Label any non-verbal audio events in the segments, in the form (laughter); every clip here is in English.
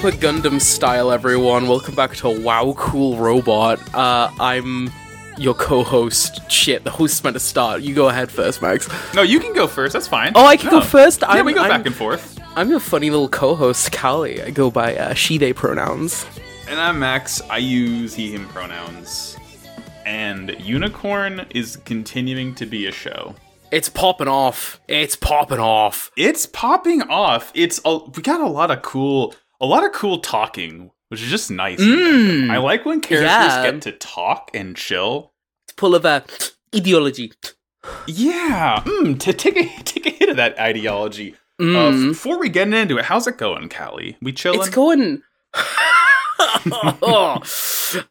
Opa Gundam style, everyone. Welcome back to Wow Cool Robot. Uh, I'm your co-host. Shit, the host's meant to start. You go ahead first, Max. No, you can go first. That's fine. Oh, I can No. go first. Yeah, I'm, we go I'm, back and forth. I'm your funny little co-host, Callie. I go by uh, she/they pronouns. And I'm Max. I use he/him pronouns. And Unicorn is continuing to be a show. It's popping off. It's popping off. It's popping off. It's a, we got a lot of cool, a lot of cool talking, which is just nice. Mm. I like when characters Yeah. get to talk and chill. It's full of uh, ideology. Yeah, mm, to take a (laughs) take a hit of that ideology. Uh, Mm. before we get into it, how's it going, Callie? We chilling? It's going. (laughs)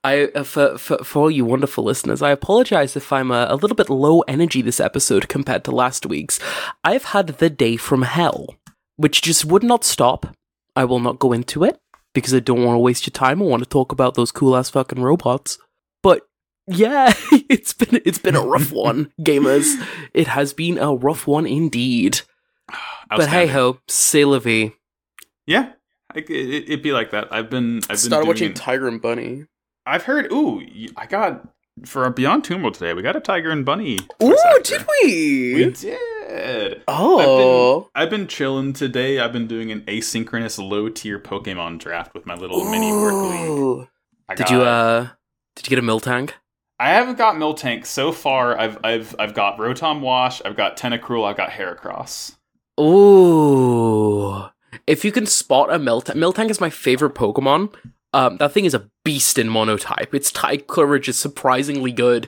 I uh, for, for for all you wonderful listeners, I apologize if I'm uh, a little bit low energy this episode compared to last week's. I've had the day from hell, which just would not stop. I will not go into it because I don't want to waste your time. I want to talk about those cool ass fucking robots. But yeah, (laughs) it's been it's been a rough (laughs) one, gamers. It has been a rough one indeed. (sighs) But hey Outstanding. ho, c'est la vie. Yeah, I, it, it'd be like that. I've been. I've been Started doing watching it- Tiger and Bunny. I've heard. Ooh, I got for our Beyond Tomb World today. We got a Tiger and Bunny. Ooh, voice did we? We did. Oh, I've been chilling today. I've been doing an asynchronous low tier Pokemon draft with my little mini work league. I Did you uh? Did you get a Miltank? I haven't got Miltank so far. I've I've I've got Rotom Wash. I've got Tentacruel. I've got Heracross. Ooh. If you can spot a Miltank, Miltank is my favorite Pokemon. Um, that thing is a beast in monotype. Its type courage is surprisingly good.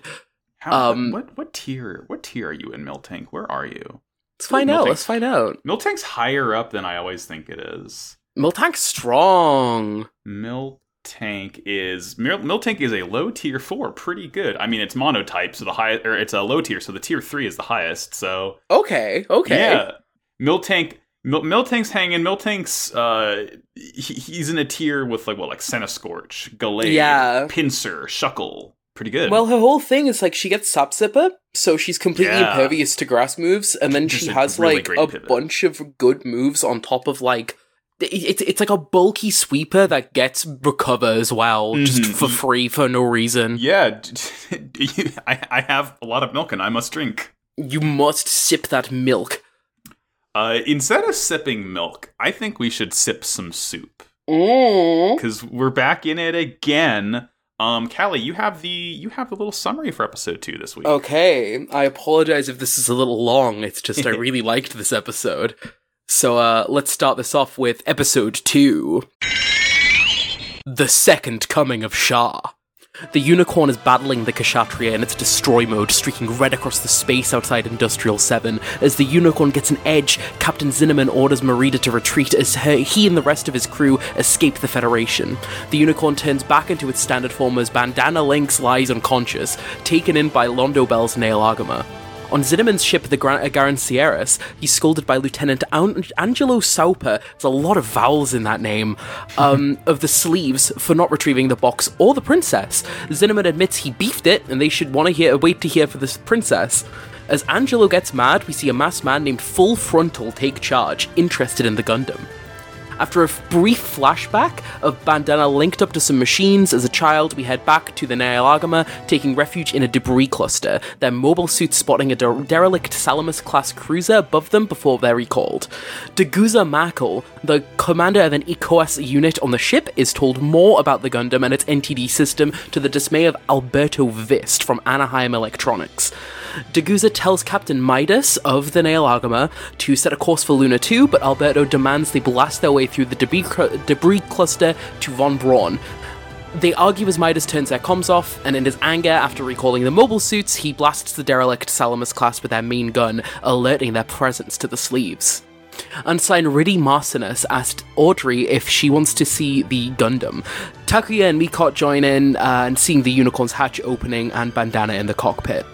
How, Um, what what tier? What tier are you in Miltank? Where are you? Let's find Ooh, out. Let's find out. Miltank's higher up than I always think it is. Miltank's strong. Miltank is Mil- Miltank is a low tier four, pretty good. I mean, it's monotype, so the high or it's a low tier, so the tier three is the highest. So Okay. Okay. yeah, Miltank. Mil- Miltank's hanging. Miltank's uh, he- he's in a tier with like what, like Scorch, Gallade, Yeah. Pinsir, Shuckle. Pretty good. Well, her whole thing is like she gets Sap Sipper, so she's completely Yeah. impervious to grass moves, and then Just she has really like a pivot. bunch of good moves on top of like it's it's like a bulky sweeper that gets recover as well, just Mhm. for free for no reason. yeah, (laughs) I, I have a lot of milk and I must drink. You must sip that milk. Uh, instead of sipping milk, I think we should sip some soup. Mm. because we're back in it again. Um, Callie, you have the you have the little summary for episode two this week. Okay, I apologize if this is a little long. It's just I (laughs) really liked this episode. So uh let's start this off with episode 2. The Second Coming of Char. The unicorn is battling the Kshatriya in its destroy mode, streaking red across the space outside Industrial 7. As the unicorn gets an edge, Captain Zinnerman orders Marita to retreat as her, he and the rest of his crew escape the Federation. The unicorn turns back into its standard form as Bandana Links lies unconscious, taken in by Londo Bell's Nahel Argama. On Zinnerman's ship, the Gran- uh, he's scolded by Lieutenant An- Angelo Sauper, there's a lot of vowels in that name, (laughs) um, of the Sleeves for not retrieving the box or the princess. Zinnerman admits he beefed it, and they should want to hear wait to hear for this princess. As Angelo gets mad, we see a masked man named Full Frontal take charge, interested in the Gundam. After a brief flashback of Bandana linked up to some machines as a child, we head back to the Nahel Argama, taking refuge in a debris cluster, their mobile suits spotting a der- derelict Salamis class cruiser above them before they're recalled. Daguza Mackle, the commander of an ECOAS unit on the ship, is told more about the Gundam and its NTD system to the dismay of Alberto Vist from Anaheim Electronics. Daguza tells Captain Midas of the Nahel Argama to set a course for Luna 2, but Alberto demands they blast their way through the debris, debris cluster to Von Braun. They argue as Midas turns their comms off, and in his anger after recalling the mobile suits, he blasts the derelict Salamis class with their main gun, alerting their presence to the sleeves. Ensign Riddhe Marcenas asked Audrey if she wants to see the Gundam. Takuya and Micott join in uh, and seeing the unicorn's hatch opening and Bandana in the cockpit.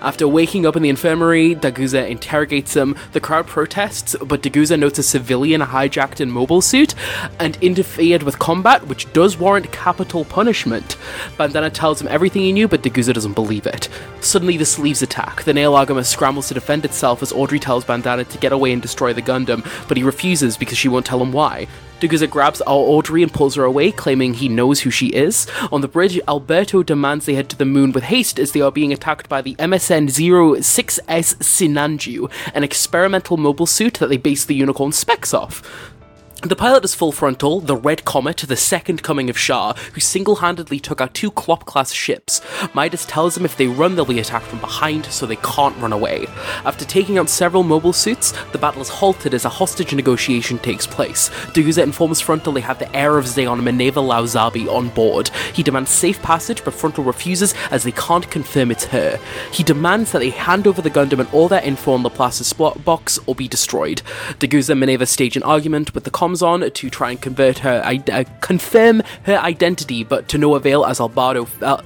After waking up in the infirmary, Daguza interrogates him. The crowd protests, but Daguza notes a civilian hijacked in mobile suit and interfered with combat, which does warrant capital punishment. Bandana tells him everything he knew, but Daguza doesn't believe it. Suddenly, the sleeves attack. The Nahel Argama scrambles to defend itself as Audrey tells Bandana to get away and destroy the Gundam, but he refuses because she won't tell him why. Daguza grabs our Audrey and pulls her away, claiming he knows who she is. On the bridge, Alberto demands they head to the moon with haste as they are being attacked by the MSN 06S Sinanju, an experimental mobile suit that they base the unicorn specs off. The pilot is Full Frontal, the Red Comet, the second coming of Char, who single handedly took out two Clop class ships. Midas tells them if they run, they'll be attacked from behind, so they can't run away. After taking out several mobile suits, the battle is halted as a hostage negotiation takes place. Daguza informs Frontal they have the heir of Zeon, Mineva Lao Zabi, on board. He demands safe passage, but Frontal refuses as they can't confirm it's her. He demands that they hand over the Gundam and all their info on Laplace's spot box or be destroyed. Daguza and Mineva stage an argument with the comms on to try and convert her, uh, confirm her identity, but to no avail as Alberto, uh,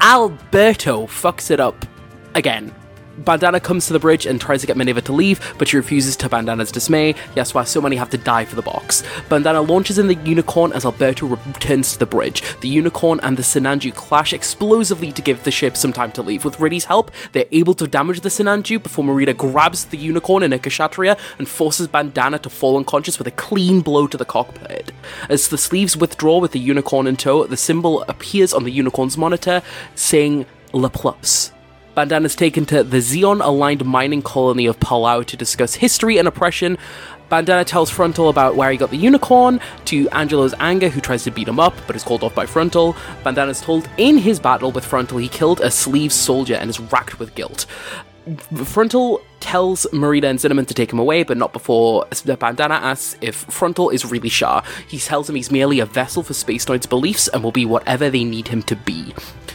Alberto fucks it up again. Bandana comes to the bridge and tries to get Mineva to leave, but she refuses to Bandana's dismay. Yes, why so many have to die for the box. Bandana launches in the unicorn as Alberto returns to the bridge. The unicorn and the Sinanju clash explosively to give the ship some time to leave. With Riddhe's help, they're able to damage the Sinanju before Marita grabs the unicorn in a Kshatriya and forces Bandana to fall unconscious with a clean blow to the cockpit. As the sleeves withdraw with the unicorn in tow, the symbol appears on the unicorn's monitor saying Laplace. Bandana is taken to the Zeon aligned mining colony of Palau to discuss history and oppression. Bandana tells Frontal about where he got the unicorn to Angelo's anger, who tries to beat him up but is called off by Frontal. Bandana is told in his battle with Frontal he killed a sleeve soldier and is racked with guilt. Frontal tells Marita and Cinnamon to take him away, but not before the Bandana asks if Frontal is really Char. He tells him he's merely a vessel for Spacenoid's beliefs and will be whatever they need him to be.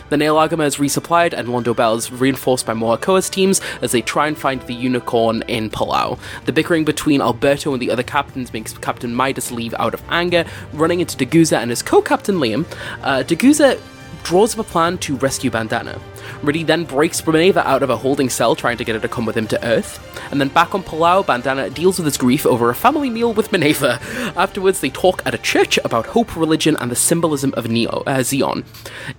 The Nahel Argama is resupplied, and Londo Bell is reinforced by Moakoa's teams as they try and find the unicorn in Palau. The bickering between Alberto and the other captains makes Captain Midas leave out of anger, running into Daguza and his co captain Liam. Uh, Daguza draws up a plan to rescue Bandana. Riddhe then breaks Mineva out of a holding cell, trying to get her to come with him to Earth. And then back on Palau, Bandana deals with his grief over a family meal with Mineva. Afterwards, they talk at a church about hope, religion, and the symbolism of Neo, uh, Zeon.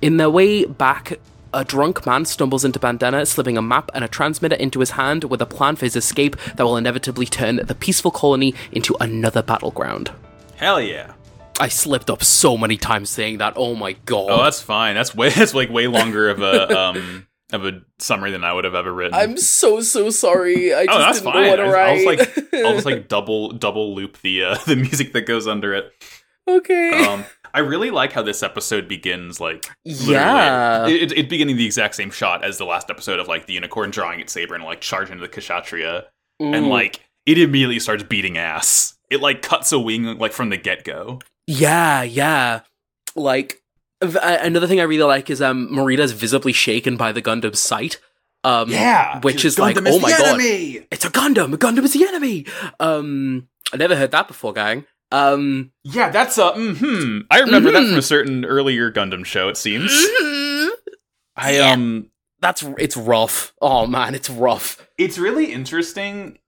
In their way back, a drunk man stumbles into Bandana, slipping a map and a transmitter into his hand with a plan for his escape that will inevitably turn the peaceful colony into another battleground. Hell yeah. I slipped up so many times saying that. Oh my god. Oh, that's fine. That's way (laughs) that's like way longer of a um of a summary than I would have ever written. I'm so so sorry. I (laughs) just oh, that's didn't fine. know what to I, write. I was like, I'll just like double double loop the uh, (laughs) the music that goes under it. okay. Um, I really like how this episode begins. Like, Yeah. literally- it, it beginning the exact same shot as the last episode of like the unicorn drawing its saber and like charging into the Kshatriya, and Mm. like it immediately starts beating ass. It like cuts a wing like from the get go. Yeah, yeah. Like another thing I really like is um Marita's visibly shaken by the Gundam's sight. Um yeah, which is like, oh my god. It's a Gundam. A Gundam is the enemy. Um I never heard that before, gang. Um Yeah, that's a. hmm I remember that Mhm. from a certain earlier Gundam show. It seems. I Yeah. um. that's it's rough. Oh man, it's rough. It's really interesting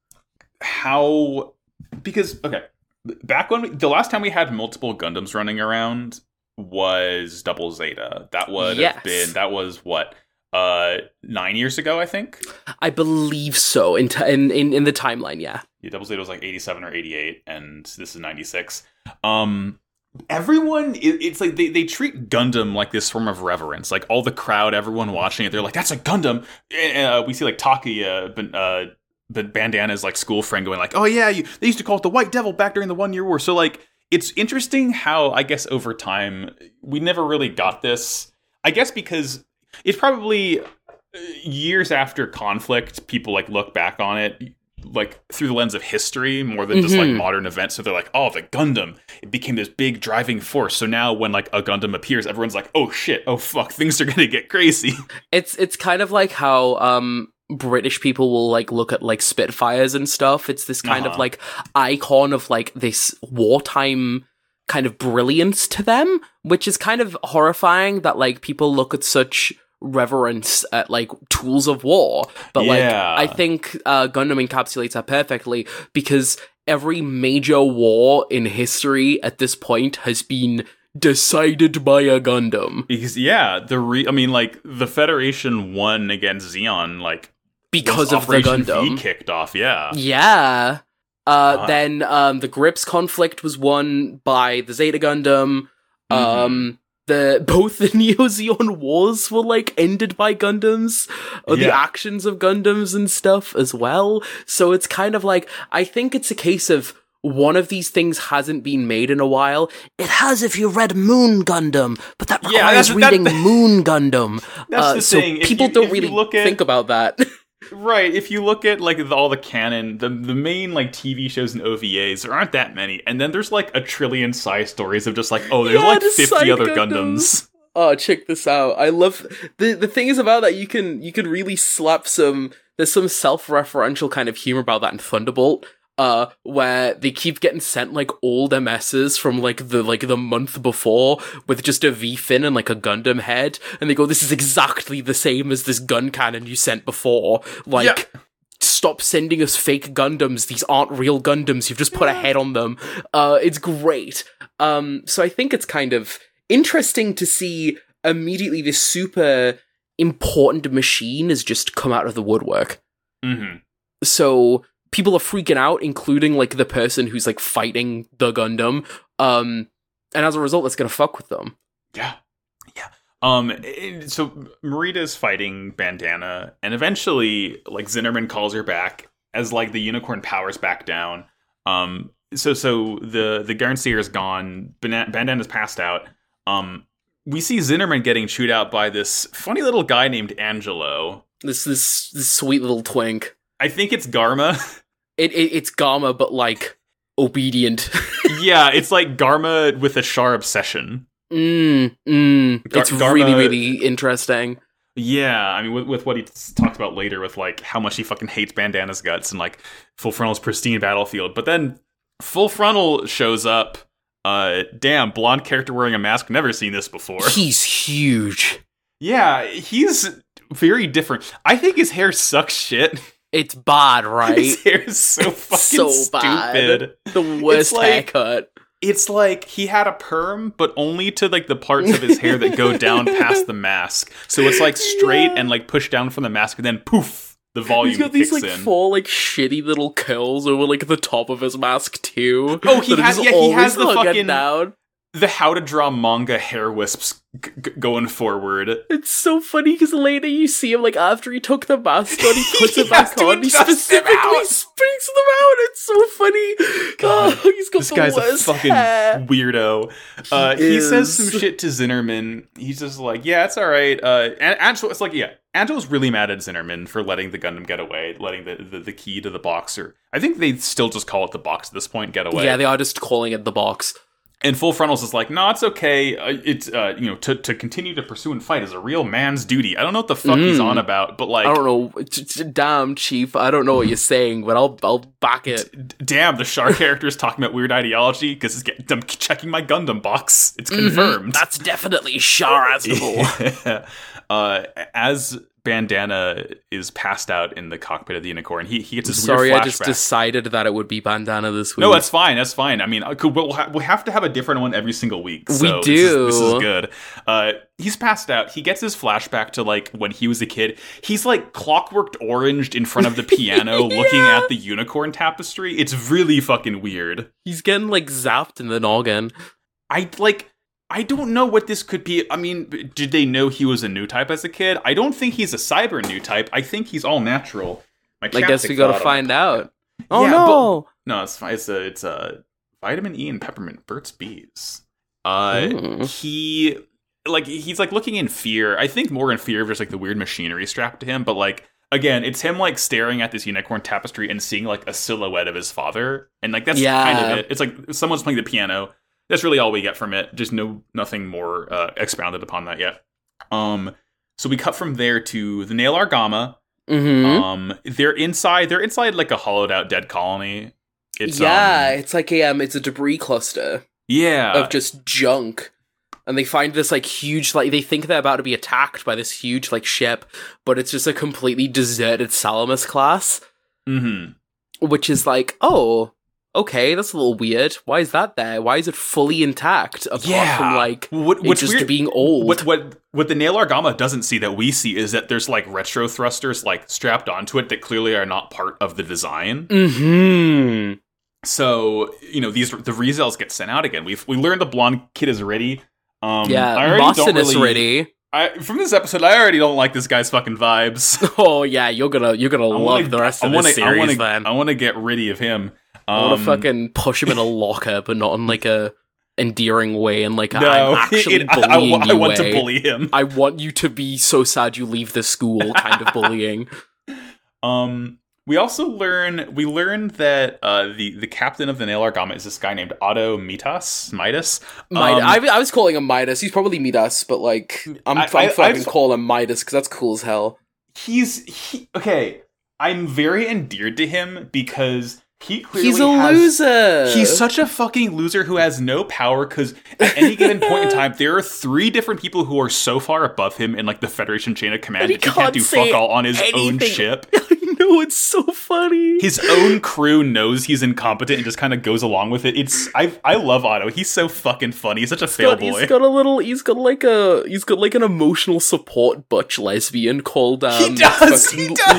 how because okay, back when we, the last time we had multiple Gundams running around was Double Zeta. That would Yes. have been that was what uh nine years ago, I think. I believe so in t- in, in in the timeline, yeah. Yeah, Double Zeta was like eighty seven or eighty eight, and this is ninety six. Um. Everyone, it's like they, they treat Gundam like this form of reverence. Like all the crowd, everyone watching it, they're like, "That's a Gundam." Uh, we see like Taki, uh, but Bandana's like school friend going like, "Oh yeah, you, they used to call it the White Devil back during the One Year War." So like, it's interesting how I guess over time we never really got this. I guess because it's probably uh, years after conflict, people like look back on it like through the lens of history more than just like Mhm. modern events. So they're like, "Oh, the Gundam, it became this big driving force." So now when like a Gundam appears, everyone's like, "Oh shit! Oh fuck! Things are gonna get crazy." It's it's kind of like how um British people will like look at like Spitfires and stuff. It's this kind of Uh-huh. like icon of like this wartime kind of brilliance to them, which is kind of horrifying that like people look at such reverence at like tools of war. But like I think uh Gundam encapsulates that perfectly because every major war in history at this point has been decided by a Gundam. because yeah, the re- I mean, like the Federation won against Zeon, like Because once of the Gundam. V kicked off. Yeah, Yeah. Uh, Ah. then um, the Gryps conflict was won by the Zeta Gundam. Mm-hmm. Um, the (laughs) both the Neo Zeon wars were like ended by Gundams, or the actions of Gundams and stuff as well. So it's kind of like I think it's a case of one of these things hasn't been made in a while. It has if you read Moon Gundam, but that Yeah, requires that's- that- reading (laughs) Moon Gundam. That's Uh, the so thing. People you- don't really look at- think about that. (laughs) Right. If you look at like the, all the canon, the the main like TV shows and OVAs, there aren't that many, and then there's like a trillion side stories of just like, oh, there's Yeah, like the fifty other Gundams. Gundams. Oh, check this out. I love the the thing is about that you can you can really slap some there's some self-referential kind of humor about that in Thunderbolt. Uh, where they keep getting sent like old MSs from like the like the month before with just a V fin and like a Gundam head, and they go, "This is exactly the same as this gun cannon you sent before." Like, stop sending us fake Gundams. These aren't real Gundams. You've just put a head on them. Uh, it's great. Um, so I think it's kind of interesting to see immediately this super important machine has just come out of the woodwork. hmm So people are freaking out, including like the person who's like fighting the Gundam. Um, and as a result, that's gonna fuck with them. Yeah. Yeah. Um. it- so Marita's fighting Bandana, and eventually, like Zinnerman calls her back as like the unicorn powers back down. Um. So so the the Garnseer is gone. Bana- Bandana's passed out. Um. We see Zinnerman getting chewed out by this funny little guy named Angelo. This this this sweet little twink. I think it's Garma. (laughs) It, it it's Gamma, but like obedient. (laughs) yeah, it's like Garma with a Char obsession. mm, mm. Gar- it's Garma- really really interesting. Yeah, I mean, with, with what he talks about later, with like how much he fucking hates Bandana's guts and like Full Frontal's pristine battlefield, but then Full Frontal shows up. Uh, damn, blonde character wearing a mask. Never seen this before. (laughs) He's huge. yeah, he's very different. I think his hair sucks shit. (laughs) It's bad, (laughs) right? his hair is so fucking so bad. stupid. the worst like- haircut. It's like he had a perm, but only to like the parts of his hair that go down past the mask. So it's like (laughs) straight Yeah. and like pushed down from the mask, and then poof, the volume He's got these like in. four like shitty little curls over like the top of his mask too. Oh, he has- yeah, he has the fucking- down. The how to draw manga hair wisps g- g- going forward. It's so funny because later you see him like after he took the mask on, he (laughs) puts He it back has to on. He adjust them specifically out. springs them out. It's so funny. God, oh, he's got This the guy's a fucking hair. weirdo. Uh, He he says some shit to Zinnerman. He's just like, "Yeah, it's all right." Uh, and Angelo, it's like, yeah, Angelo's really mad at Zinnerman for letting the Gundam get away, letting the, the, the key to the box, or I think they still just call it the box at this point, get away. Yeah, they are just calling it the box. And Full Frontals is like, no, it's okay. Uh, it's uh, you know, to to continue to pursue and fight is a real man's duty. I don't know what the fuck he's Mm. on about, but like, I don't know. Damn, Chief. I don't know what you're saying, but I'll I'll back it. damn, the Char character is talking about weird ideology because it's getting I'm checking my Gundam box. It's confirmed. Mhm, That's definitely Char Aznable. (laughs) uh, as Bandana is passed out in the cockpit of the unicorn, he he gets his Sorry, I just decided that it would be Bandana this week. No, that's fine. That's fine. I mean, uh, we'll, ha- we'll have to have a different one every single week. We do. This is, this is good. Uh, he's passed out. He gets his flashback to like when he was a kid. He's like clockworked oranged in front of the (laughs) piano, looking at the unicorn tapestry. It's really fucking weird. He's getting like zapped in the noggin. I like. I don't know what this could be. I mean, did they know he was a new type as a kid? I don't think he's a cyber new type. I think he's all natural. My I guess we gotta fell out of find out. Oh Yeah, no! No, it's fine. It's a it's a vitamin E and peppermint Burt's Bees. Uh, Mm. he like he's like looking in fear. I think more in fear of just like the weird machinery strapped to him. But like again, it's him like staring at this unicorn tapestry and seeing like a silhouette of his father, and like that's Yeah. kind of it. It's like someone's playing the piano. That's really all we get from it. Just no nothing more uh, expounded upon that yet. Um, so we cut from there to the Nahel Argama. hmm Um, they're inside. They're inside like a hollowed out dead colony. It's yeah, um, it's like a um, it's a debris cluster yeah. of just junk, and they find this like huge like they think they're about to be attacked by this huge like ship, but it's just a completely deserted Salamis class, Mm-hmm. which is like oh. Okay, that's a little weird. Why is that there? Why is it fully intact apart Yeah. from like What, what's just weird? being old? What what what the Nahel Argama doesn't see that we see is that there's like retro thrusters like strapped onto it that clearly are not part of the design. hmm so you know these the Rezels get sent out again. We've we learned the blonde kid is ready. Um, yeah, I already Boston don't is ready. I, from this episode, I already don't like this guy's fucking vibes. (laughs) Oh yeah, you're gonna you're gonna I love wanna- the rest I of wanna, this series. I wanna, then I want to get rid of him. I want Um, to fucking push him in a locker, but not in like a endearing way, and like no, I'm (laughs) actually it- I, I, I you want way. to bully him. I want you to be so sad you leave the school, kind of (laughs) bullying. Um, we also learn we learned that uh, the the captain of the Nahel Argama is this guy named Otto Mitas Midas. Midas. Um, I, I was calling him Midas. He's probably Midas, but like I'm, I- I, am I- i fucking call him Midas because that's cool as hell. he's he, okay. I'm very endeared to him because he clearly He's a has- loser. He's such a fucking loser who has no power because at any given point in (laughs) time, there are three different people who are so far above him in like the Federation chain of command he that he can't do fuck all on his own ship. (laughs) I know it's so funny. His own crew knows he's incompetent and just kind of goes along with it. It's I I love Otto. He's so fucking funny. He's such a fail got, boy. he's got a little. He's got like a. He's got like an emotional support butch lesbian called. Um, (laughs) He does, fucking he does.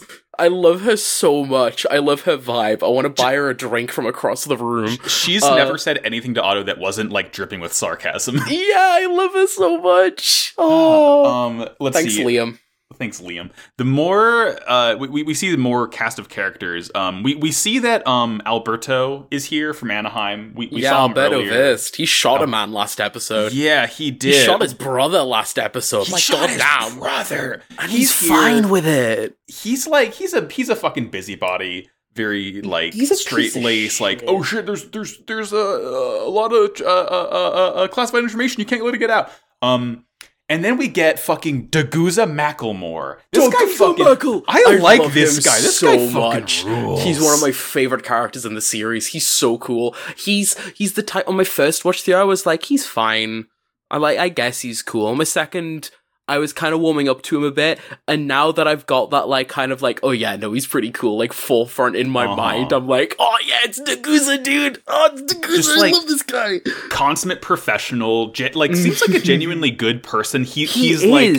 Liam. I love her so much. I love her vibe. I want to buy her a drink from across the room. She's Uh, never said anything to Otto that wasn't like dripping with sarcasm. Yeah, I love her so much. Oh, (gasps) um, let's thanks, see. Liam. Thanks, Liam. The more uh, we, we see the more cast of characters. Um, we, we see that um Alberto is here from Anaheim. We, we yeah, saw Alberto earlier. Vist. He shot a man last episode. Yeah, he he did. shot his brother last episode. He My shot god, his damn. brother. And he's he's, fine with it. He's like he's a he's a fucking busybody. Very like straight lace. Like oh shit, there's there's there's a, a lot of uh, uh, uh, uh, classified information you can't let it get out. Um. And then we get fucking Daguza Macklemore. This guy fucking. I, like love this guy. This so guy much. rules. He's one of my favorite characters in the series. He's so cool. He's he's the type. On my first watch through, I was like, he's fine. I like. I guess he's cool. On my second, I was kind of warming up to him a bit, and now that I've got that, like, kind of like, oh yeah, no, he's pretty cool. Like forefront in my Uh-huh. mind, I'm like, oh yeah, it's Daguza, dude. Oh, it's. Just I like- love this guy. consummate professional. Gen- like seems like a (laughs) genuinely good person. He, He he's like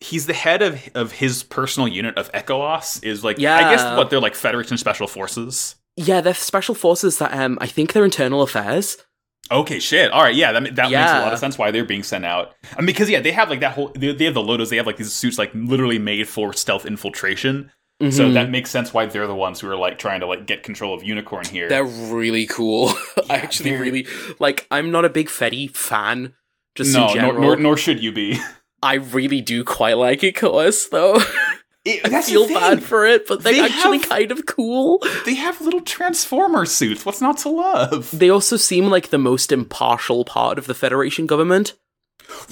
he's the head of of his personal unit of ECOAS. Is like yeah. I guess what they're like Federation Special Forces. Yeah, they're special forces that um I think they're internal affairs. Okay, shit. All right, yeah, that, that makes a lot of sense why they're being sent out. I mean, because yeah, they have like that whole they, they have the Lotos. They have like these suits like literally made for stealth infiltration. So Mhm. that makes sense why they're the ones who are like trying to like get control of Unicorn here. They're really cool. (laughs) I actually they're- really like. I'm not a big Fetty fan, just no, in nor, nor, nor should you be. (laughs) I really do quite like ECOAS, though. (laughs) It, I feel bad for it, but they're They actually have- kind of cool. They have little transformer suits. What's not to love? They also seem like the most impartial part of the Federation government.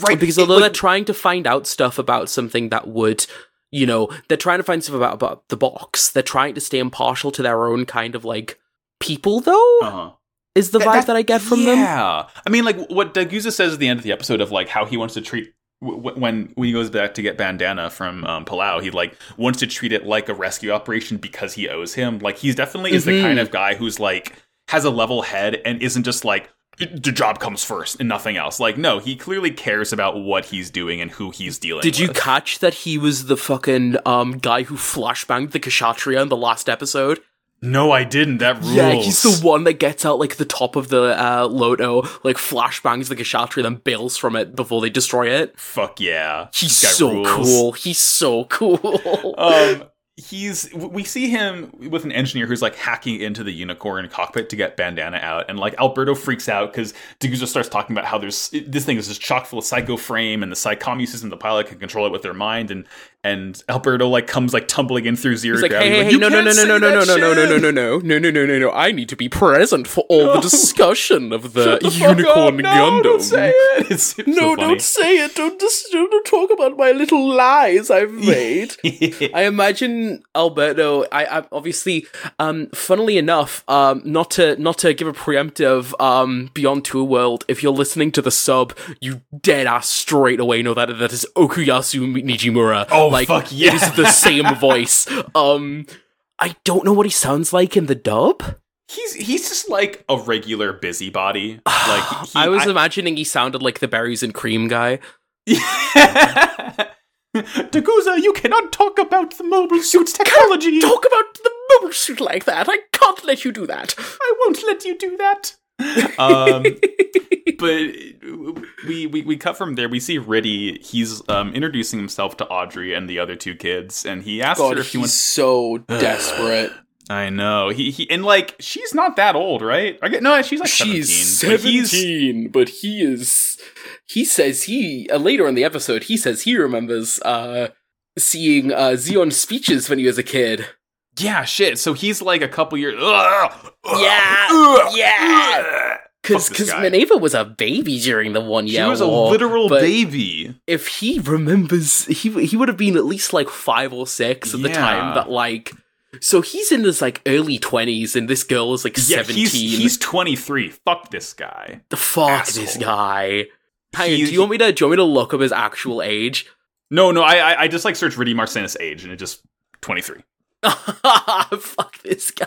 Right, because it- although like- they're trying to find out stuff about something that would, you know, they're trying to find stuff about, about the box. They're trying to stay impartial to their own kind of like people, though. uh-huh. is the That- vibe that- that I get from them. Yeah, I mean, like what Daguza says at the end of the episode of like how he wants to treat when when he goes back to get Bandana from um, Palau, he like wants to treat it like a rescue operation because he owes him. Like he's definitely is the kind of guy who's like has a level head and isn't just like the job comes first and nothing else. Like no, he clearly cares about what he's doing and who he's dealing. Did you catch that he was the fucking um guy who flashbanged the Kshatriya in the last episode? No, I didn't. That rules. Yeah, he's the one that gets out like the top of the uh, Loto, like flashbangs the Kshatriya, then bails from it before they destroy it. Fuck yeah, He's so rules. cool. He's so cool. um (laughs) he's we see him with an engineer who's like hacking into the unicorn cockpit to get bandana out and like alberto freaks out because Daguza starts talking about how there's this thing is just chock full of psycho frame and the psychomu system the pilot can control it with their mind and and alberto like comes like tumbling in through zero He's like, gravity hey, hey, hey, no, no, no, no, no, no, no, no, no, no, no, no, no, no, no, no, no, no. I need to be present for all No. the discussion of the, the unicorn no, Gundam. don't say it it's, no, funny. don't say it. Don't just don't talk about my little lies I've made. I imagine Alberto. I, I obviously, um, funnily enough, um, not to not to give a preemptive, um, Beyond Two World. If you're listening to the sub, you dead ass straight away know that that is Okuyasu Nijimura. Oh, like, fuck yeah. is the (laughs) same voice. Um, I don't know what he sounds like in the dub. he's he's just like a regular busybody (sighs) like he, I was imagining he sounded like the berries and cream guy. (laughs) Daguza, you cannot talk about the mobile suits technology. Talk about the mobile suit like that. I can't let you do that. I won't let you do that. um, (laughs) but we, we we cut from there. We see Riddhe. He's um, introducing himself to Audrey and the other two kids, and he asks God, her if she wants. so desperate. (sighs) I know he he and like she's not that old, right? I get no, she's like She's 17, but he's- seventeen, but he is. He says he uh, later in the episode. He says he remembers uh, seeing uh, speeches when he was a kid. yeah, shit. So he's like a couple years. Yeah, ugh, (laughs) yeah. ugh. Because. Minerva was a baby during the one year. She was a literal baby. If he remembers, he he would have been at least like five or six at the time that like. So he's in his like early twenties, and this girl is like Yeah, seventeen. he's he's 23. Fuck this guy. the fuck asshole. this guy. On, do you want me to do you want me to look up his actual age? No, no, I I, I just like searched Riddhe Marcenas age and it just 23. (laughs) fuck this guy.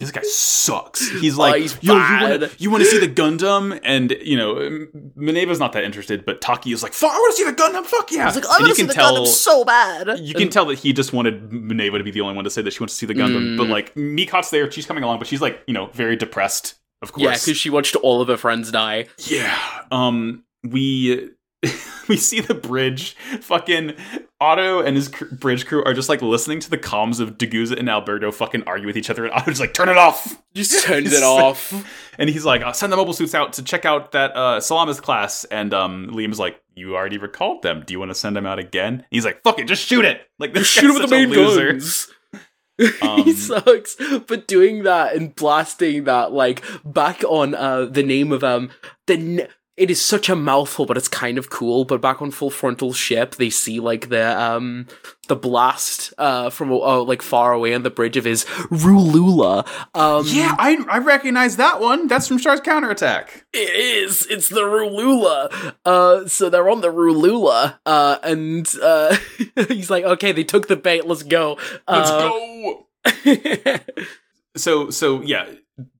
This guy sucks. (laughs) He's Oh, like, he's yo, you bad." want to see the Gundam? And you know, M- Minerva's not that interested, but Taki is like, "Fuck, I want to see the Gundam. Fuck yeah!" I was like, And I want to see the tell, Gundam so bad. You can tell that he just wanted Minerva to be the only one to say that she wants to see the Gundam. Mm. But like, Micott's there, she's coming along, but she's like, you know, very depressed. Of course, yeah, because she watched all of her friends die. Yeah. Um we (laughs) we see the bridge fucking Otto and his cr- bridge crew are just like listening to the comms of Daguza and Alberto fucking argue with each other and Otto's like turn it off. Just turns (laughs) it off. And he's like, I'll send the mobile suits out to check out that uh Salamis class and um Liam's like, You already recalled them. Do you want to send them out again? He's like, Fuck it, just shoot it. Like this Shoot him with the main loser. guns. (laughs) Um, he sucks. But doing that and blasting that, like back on uh the name of um the. It is such a mouthful, but it's kind of cool. But back on full frontal ship, they see like the um the blast uh from uh, like far away on the bridge of his Rewloola. Um, Yeah, I I recognize that one. That's from Char's counterattack. It is. It's the Rewloola. Uh, so they're on the Rewloola. Uh, and uh, (laughs) he's like, okay, they took the bait. Let's go. Let's Uh, go. go. (laughs) so so yeah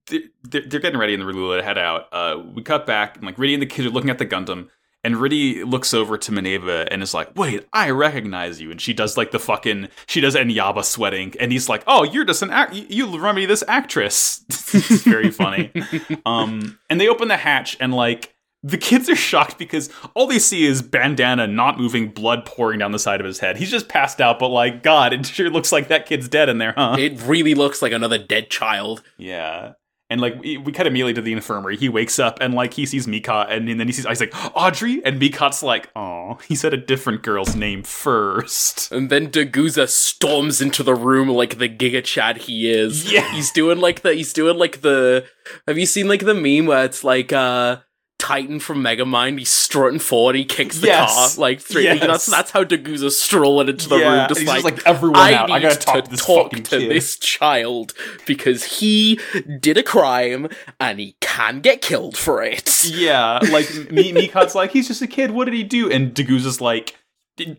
they're, they're getting ready in the Rewloola to head out uh we cut back and like Riddhe and the kids are looking at the Gundam and Riddhe looks over to Minerva and is like wait I recognize you and she does like the fucking she does Enyaba sweating and he's like oh you're just an act you, remind me this actress (laughs) it's very funny (laughs) um and they open the hatch and like the kids are shocked because all they see is bandana not moving, blood pouring down the side of his head. He's just passed out, but like, God, it sure looks like that kid's dead in there, huh? it really looks like another dead child. Yeah. And like we, we cut immediately to the infirmary. He wakes up and like he sees Micott and, then he sees Isaac Audrey and Micott's like, oh, he said a different girl's name first. And then Daguza storms into the room like the Giga Chad he is. Yeah. He's doing like the he's doing like the have you seen like the meme where it's like uh Titan from Megamind, he's strutting forward, he kicks the Yes. car like three. Yes. That's that's how Daguza's strolling into the Yeah, room, just like, just like, "Everyone I out. I gotta talk to this fucking to kid." this child because he did a crime and he can get killed for it. Yeah, like Mi- Micott's (laughs) like, he's just a kid. What did he do? And Daguza's like,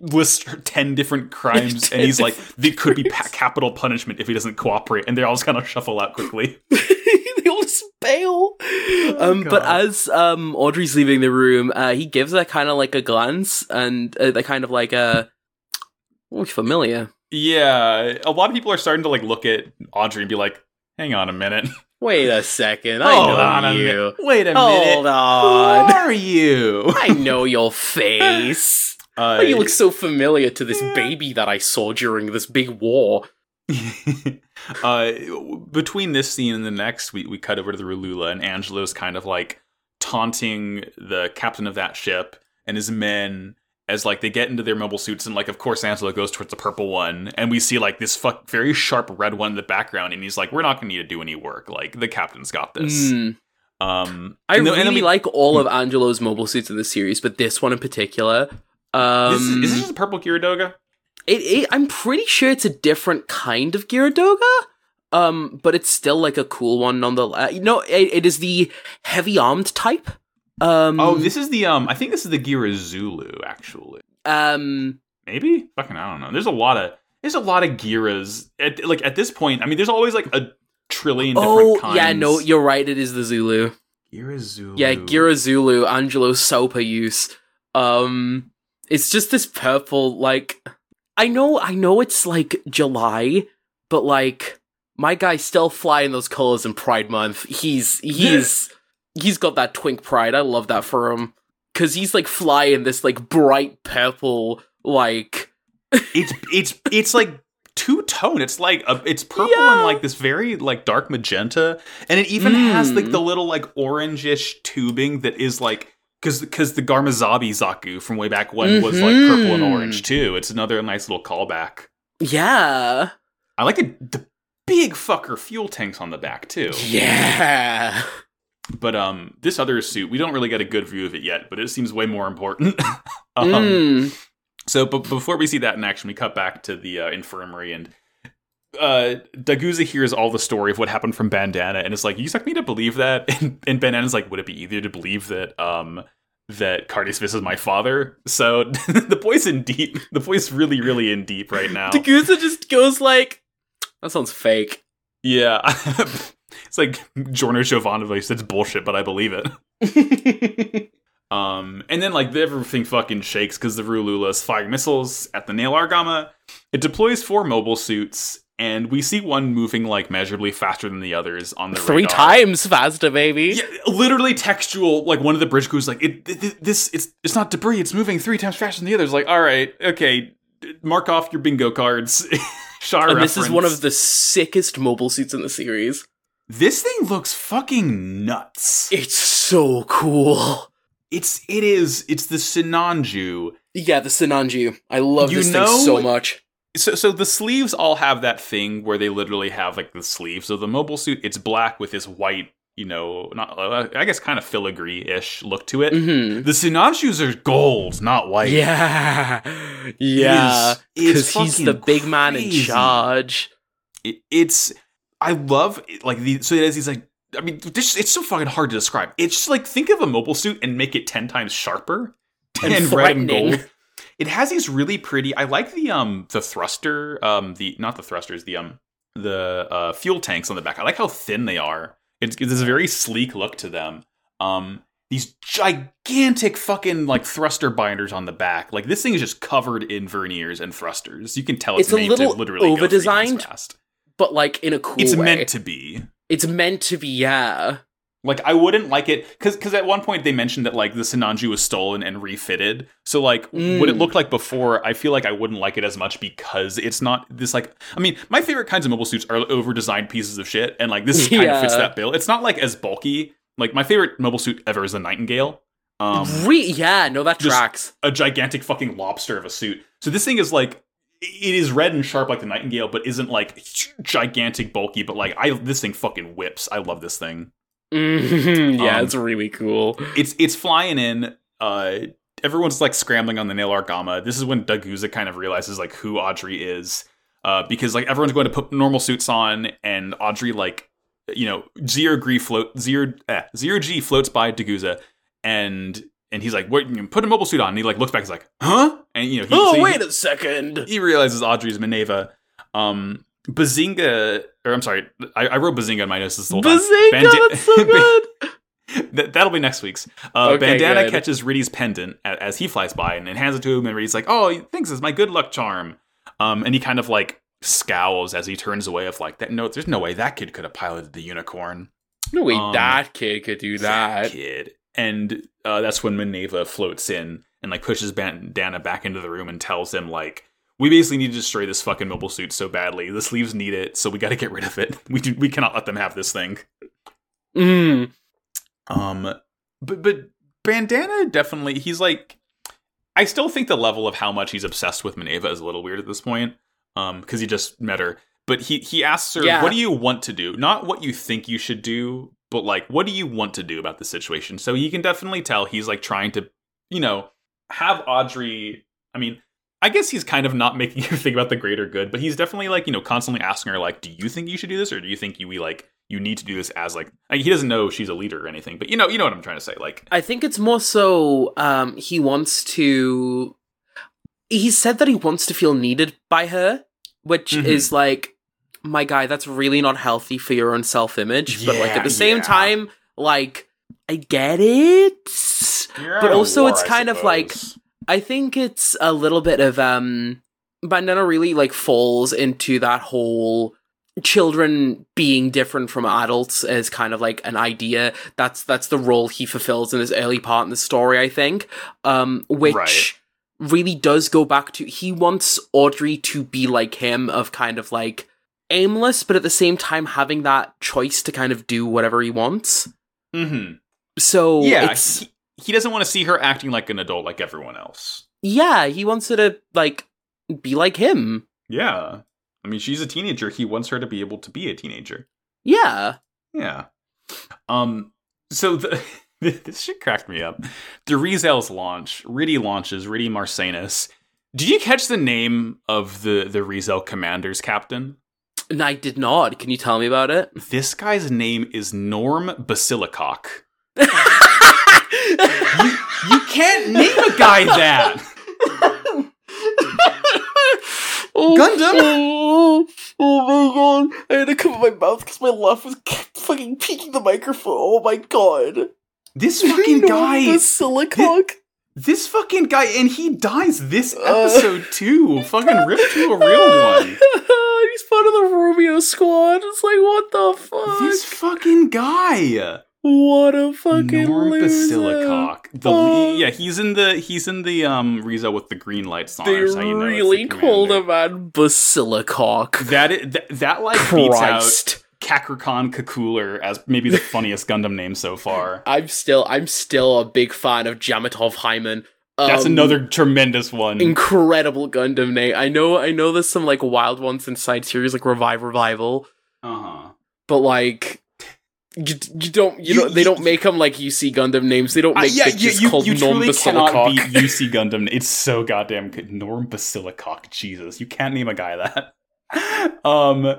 lists ten different (laughs) crimes, and he's like, there could be pa- capital punishment if he doesn't cooperate. And they all just kind of shuffle out quickly. (laughs) just bail. um, but as um Audrey's leaving the room, uh, he gives her kind of like a glance and uh, they kind of like a oh, familiar. Yeah, a lot of people are starting to like look at Audrey and be like, hang on a minute. Wait a (laughs) second, Hold I know on a you. minute. Wait a Hold minute. on, Who are you? (laughs) I know your face. (laughs) Uh, Why you look so familiar to this baby that I saw during this big war? Uh, between this scene and the next, we, we cut over to the Rewloola, and Angelo's kind of like taunting the captain of that ship and his men as like they get into their mobile suits, and like of course Angelo goes towards the purple one, and we see like this fuck very sharp red one in the background, and he's like, "We're not going to need to do any work. Like the captain's got this." Mm. Um, I and and really we- Hmm. like all of Angelo's mobile suits in the series, but this one in particular. Um, is, is this just a purple Geara Doga? It, it, I'm pretty sure it's a different kind of Geara Doga, um, but it's still like a cool one nonetheless. You know, it, it is the heavy armed type. Um, Oh, this is the um. I think this is the Geara Zulu actually. um, Maybe fucking I don't know. There's a lot of there's a lot of Gearas at like at this point. I mean, there's always like a trillion different oh kinds. yeah, no, you're right. It is the Zulu. Geara Zulu. Yeah, Geara Zulu, Angelo Sauper use. Um, it's just this purple. Like, I know, I know, it's like July, but like. my guy still flying those colors in Pride Month. He's he's (laughs) he's got that twink pride. I love that for him because he's like flying this like bright purple like (laughs) it's it's it's like two tone. It's like a, it's purple Yeah. and like this very like dark magenta, and it even has like Mm. the little like orangish tubing that is like because because the Garma Zabi Zaku from way back when was like purple and orange too. It's another nice little callback. yeah I like the, the big fucker fuel tanks on the back too. yeah. But um, this other suit, we don't really get a good view of it yet, but it seems way more important. (laughs) um, Mm. So, but before we see that in action, we cut back to the uh, infirmary, and uh, Daguza hears all the story of what happened from Bandana, and is like, "You expect me to believe that?" (laughs) And, and Bandana's like, "Would it be easier to believe that um that Cardeas is my father?" So (laughs) the boy's in deep. The boy's really, really in deep right now. Tagusa just goes like, "That sounds fake." yeah, (laughs) it's like Jorno Jovanovic says bullshit, but I believe it. Um, and then like everything fucking shakes because the Rewloola is firing missiles at the Nahel Argama. It deploys four mobile suits, and we see one moving like measurably faster than the others on the Three radar. times faster, baby. Yeah, literally textual. Like one of the bridge crews, like it, it- this, it's it's not debris. It's moving three times faster than the others. Like, all right, okay, mark off your bingo cards. (laughs) Char and this is one of the sickest mobile suits in the series. This thing looks fucking nuts. It's so cool. It's it is it's the Sinanju Yeah, the Sinanju. I love You this thing so much. So, so the sleeves all have that thing where they literally have like the sleeves of the mobile suit. It's black with this white, you know, not uh, I guess kind of filigree-ish look to it. hmm The Sinanjus are gold, not white. Yeah, (laughs) yeah. Is- Because he's the big man in charge. It- it's I love like the so it has these like I mean this it's so fucking hard to describe. It's just like think of a mobile suit and make it ten times sharper And red and gold. It has these really pretty. I like the um the thruster um the not the thrusters the um the uh fuel tanks on the back. I like how thin they are. It's there's a very sleek look to them. Um these gigantic fucking like thruster binders on the back. Like this thing is just covered in verniers and thrusters. You can tell it's, It's a little to literally times over-designed. But like in a cool It's way. meant to be. It's meant to be. Yeah. Like I wouldn't like it because because at one point they mentioned that like the Sinanju was stolen and refitted. So like what it Mm. looked like before, I feel like I wouldn't like it as much because it's not this like. I mean, my favorite kinds of mobile suits are over designed pieces of shit, and like this (laughs) kind of fits that bill. It's not like as bulky. Like my favorite mobile suit ever is the Nightingale. Um, Re- yeah. No, that tracks. a gigantic fucking lobster of a suit. So this thing is like it is red and sharp like the Nightingale, but isn't like gigantic bulky. But like I this thing fucking whips. I love this thing. Mhm. (laughs) yeah, Um, it's really cool. it's it's flying in. Uh, everyone's like scrambling on the Nahel Argama. This is when Daguza kind of realizes like who Audrey is, uh, because like everyone's going to put normal suits on, and Audrey like you know zero G float zero eh, zero G floats by Daguza, and and he's like, "What? you Put a mobile suit on." And he like looks back, he's like, "Huh?" And you know, he, Oh, so he- wait a second. he realizes Audrey's Mineva. Um, Bazinga, or I'm sorry, I, I wrote Bazinga in my notes this whole time. Bazinga, Bandi- that's so (laughs) good. That, that'll be next week's. Uh, Okay, Bandana good. catches Riddhe's pendant a- as he flies by and, and hands it to him, and Riddhe's like, "Oh, he thinks it's my good luck charm." Um, and he kind of like scowls as he turns away. Of like, that no, there's no way that kid could have piloted the unicorn. No way, Um, that kid could do that. kid. And uh, that's when Mineva floats in and like pushes Bandana back into the room and tells him like, "We basically need to destroy this fucking mobile suit so badly. The sleeves need it, so we got to get rid of it. (laughs) We do, we cannot let them have this thing." Mm. Um, but but Bandana definitely he's like, I still think the level of how much he's obsessed with Mineva is a little weird at this point. Um, because he just met her. But he he asks her, Yeah. "What do you want to do? Not what you think you should do, but like what do you want to do about the situation?" So you can definitely tell he's like trying to, you know, have Audrey. I mean. I guess he's kind of not making (laughs) her think about the greater good, but he's definitely like, you know, constantly asking her, like, do you think you should do this? Or do you think you we like you need to do this as like I mean, he doesn't know she's a leader or anything, but you know, you know what I'm trying to say. Like, I think it's more so um, he wants to. He said that he wants to feel needed by her, which Mhm. is like, my guy, that's really not healthy for your own self image. but like at the same yeah. time, like, I get it. But also it's kind of like- I think it's a little bit of um Bandana really like falls into that whole children being different from adults as kind of like an idea. That's that's the role he fulfills in his early part in the story, I think. Um, which Right. really does go back to he wants Audrey to be like him, of kind of like aimless, but at the same time having that choice to kind of do whatever he wants. hmm So Yeah, it's he, he doesn't want to see her acting like an adult like everyone else. yeah, he wants her to like be like him. Yeah. I mean, she's a teenager. He wants her to be able to be a teenager. Yeah. Yeah. Um. So the (laughs) this shit cracked me up. The Rizel's launch. Riddhe launches. Riddhe Marcenas. Did you catch the name of the the Rizel commander's captain? I did not. Can you tell me about it? This guy's name is Norm Basilicock. (laughs) you, You can't name a guy that. Gundam? Oh, oh my god. I had to cover my mouth because my laugh was fucking peeking the microphone. Oh my god. This fucking guy. The silicock. This fucking guy, and he dies this Uh. episode too. Fucking ripped to a real one. (laughs) He's part of the Romeo squad. It's like, what the fuck? This fucking guy. What a fucking Norm loser. Basilicock. The Oh. yeah, he's in the he's in the um Riza with the green lights on. They That's how you know it's the really called him man Basilicock. That, i- that that like beats out Christ. Kakarkan Kakuler as maybe the (laughs) funniest Gundam name so far. I'm still I'm still a big fan of Jamitov Hymem. That's Um, another tremendous one. incredible Gundam name. I know I know there's some like wild ones inside series like Revive Revival, uh-huh. but like you, you don't you, You- don't they you- don't make them like UC Gundam names. They don't Uh, make yeah, you, you, called you Norm Basilicock. (laughs) UC Gundam. It's so goddamn good. Norm Basilicock. Jesus, you can't name a guy that. (laughs) um,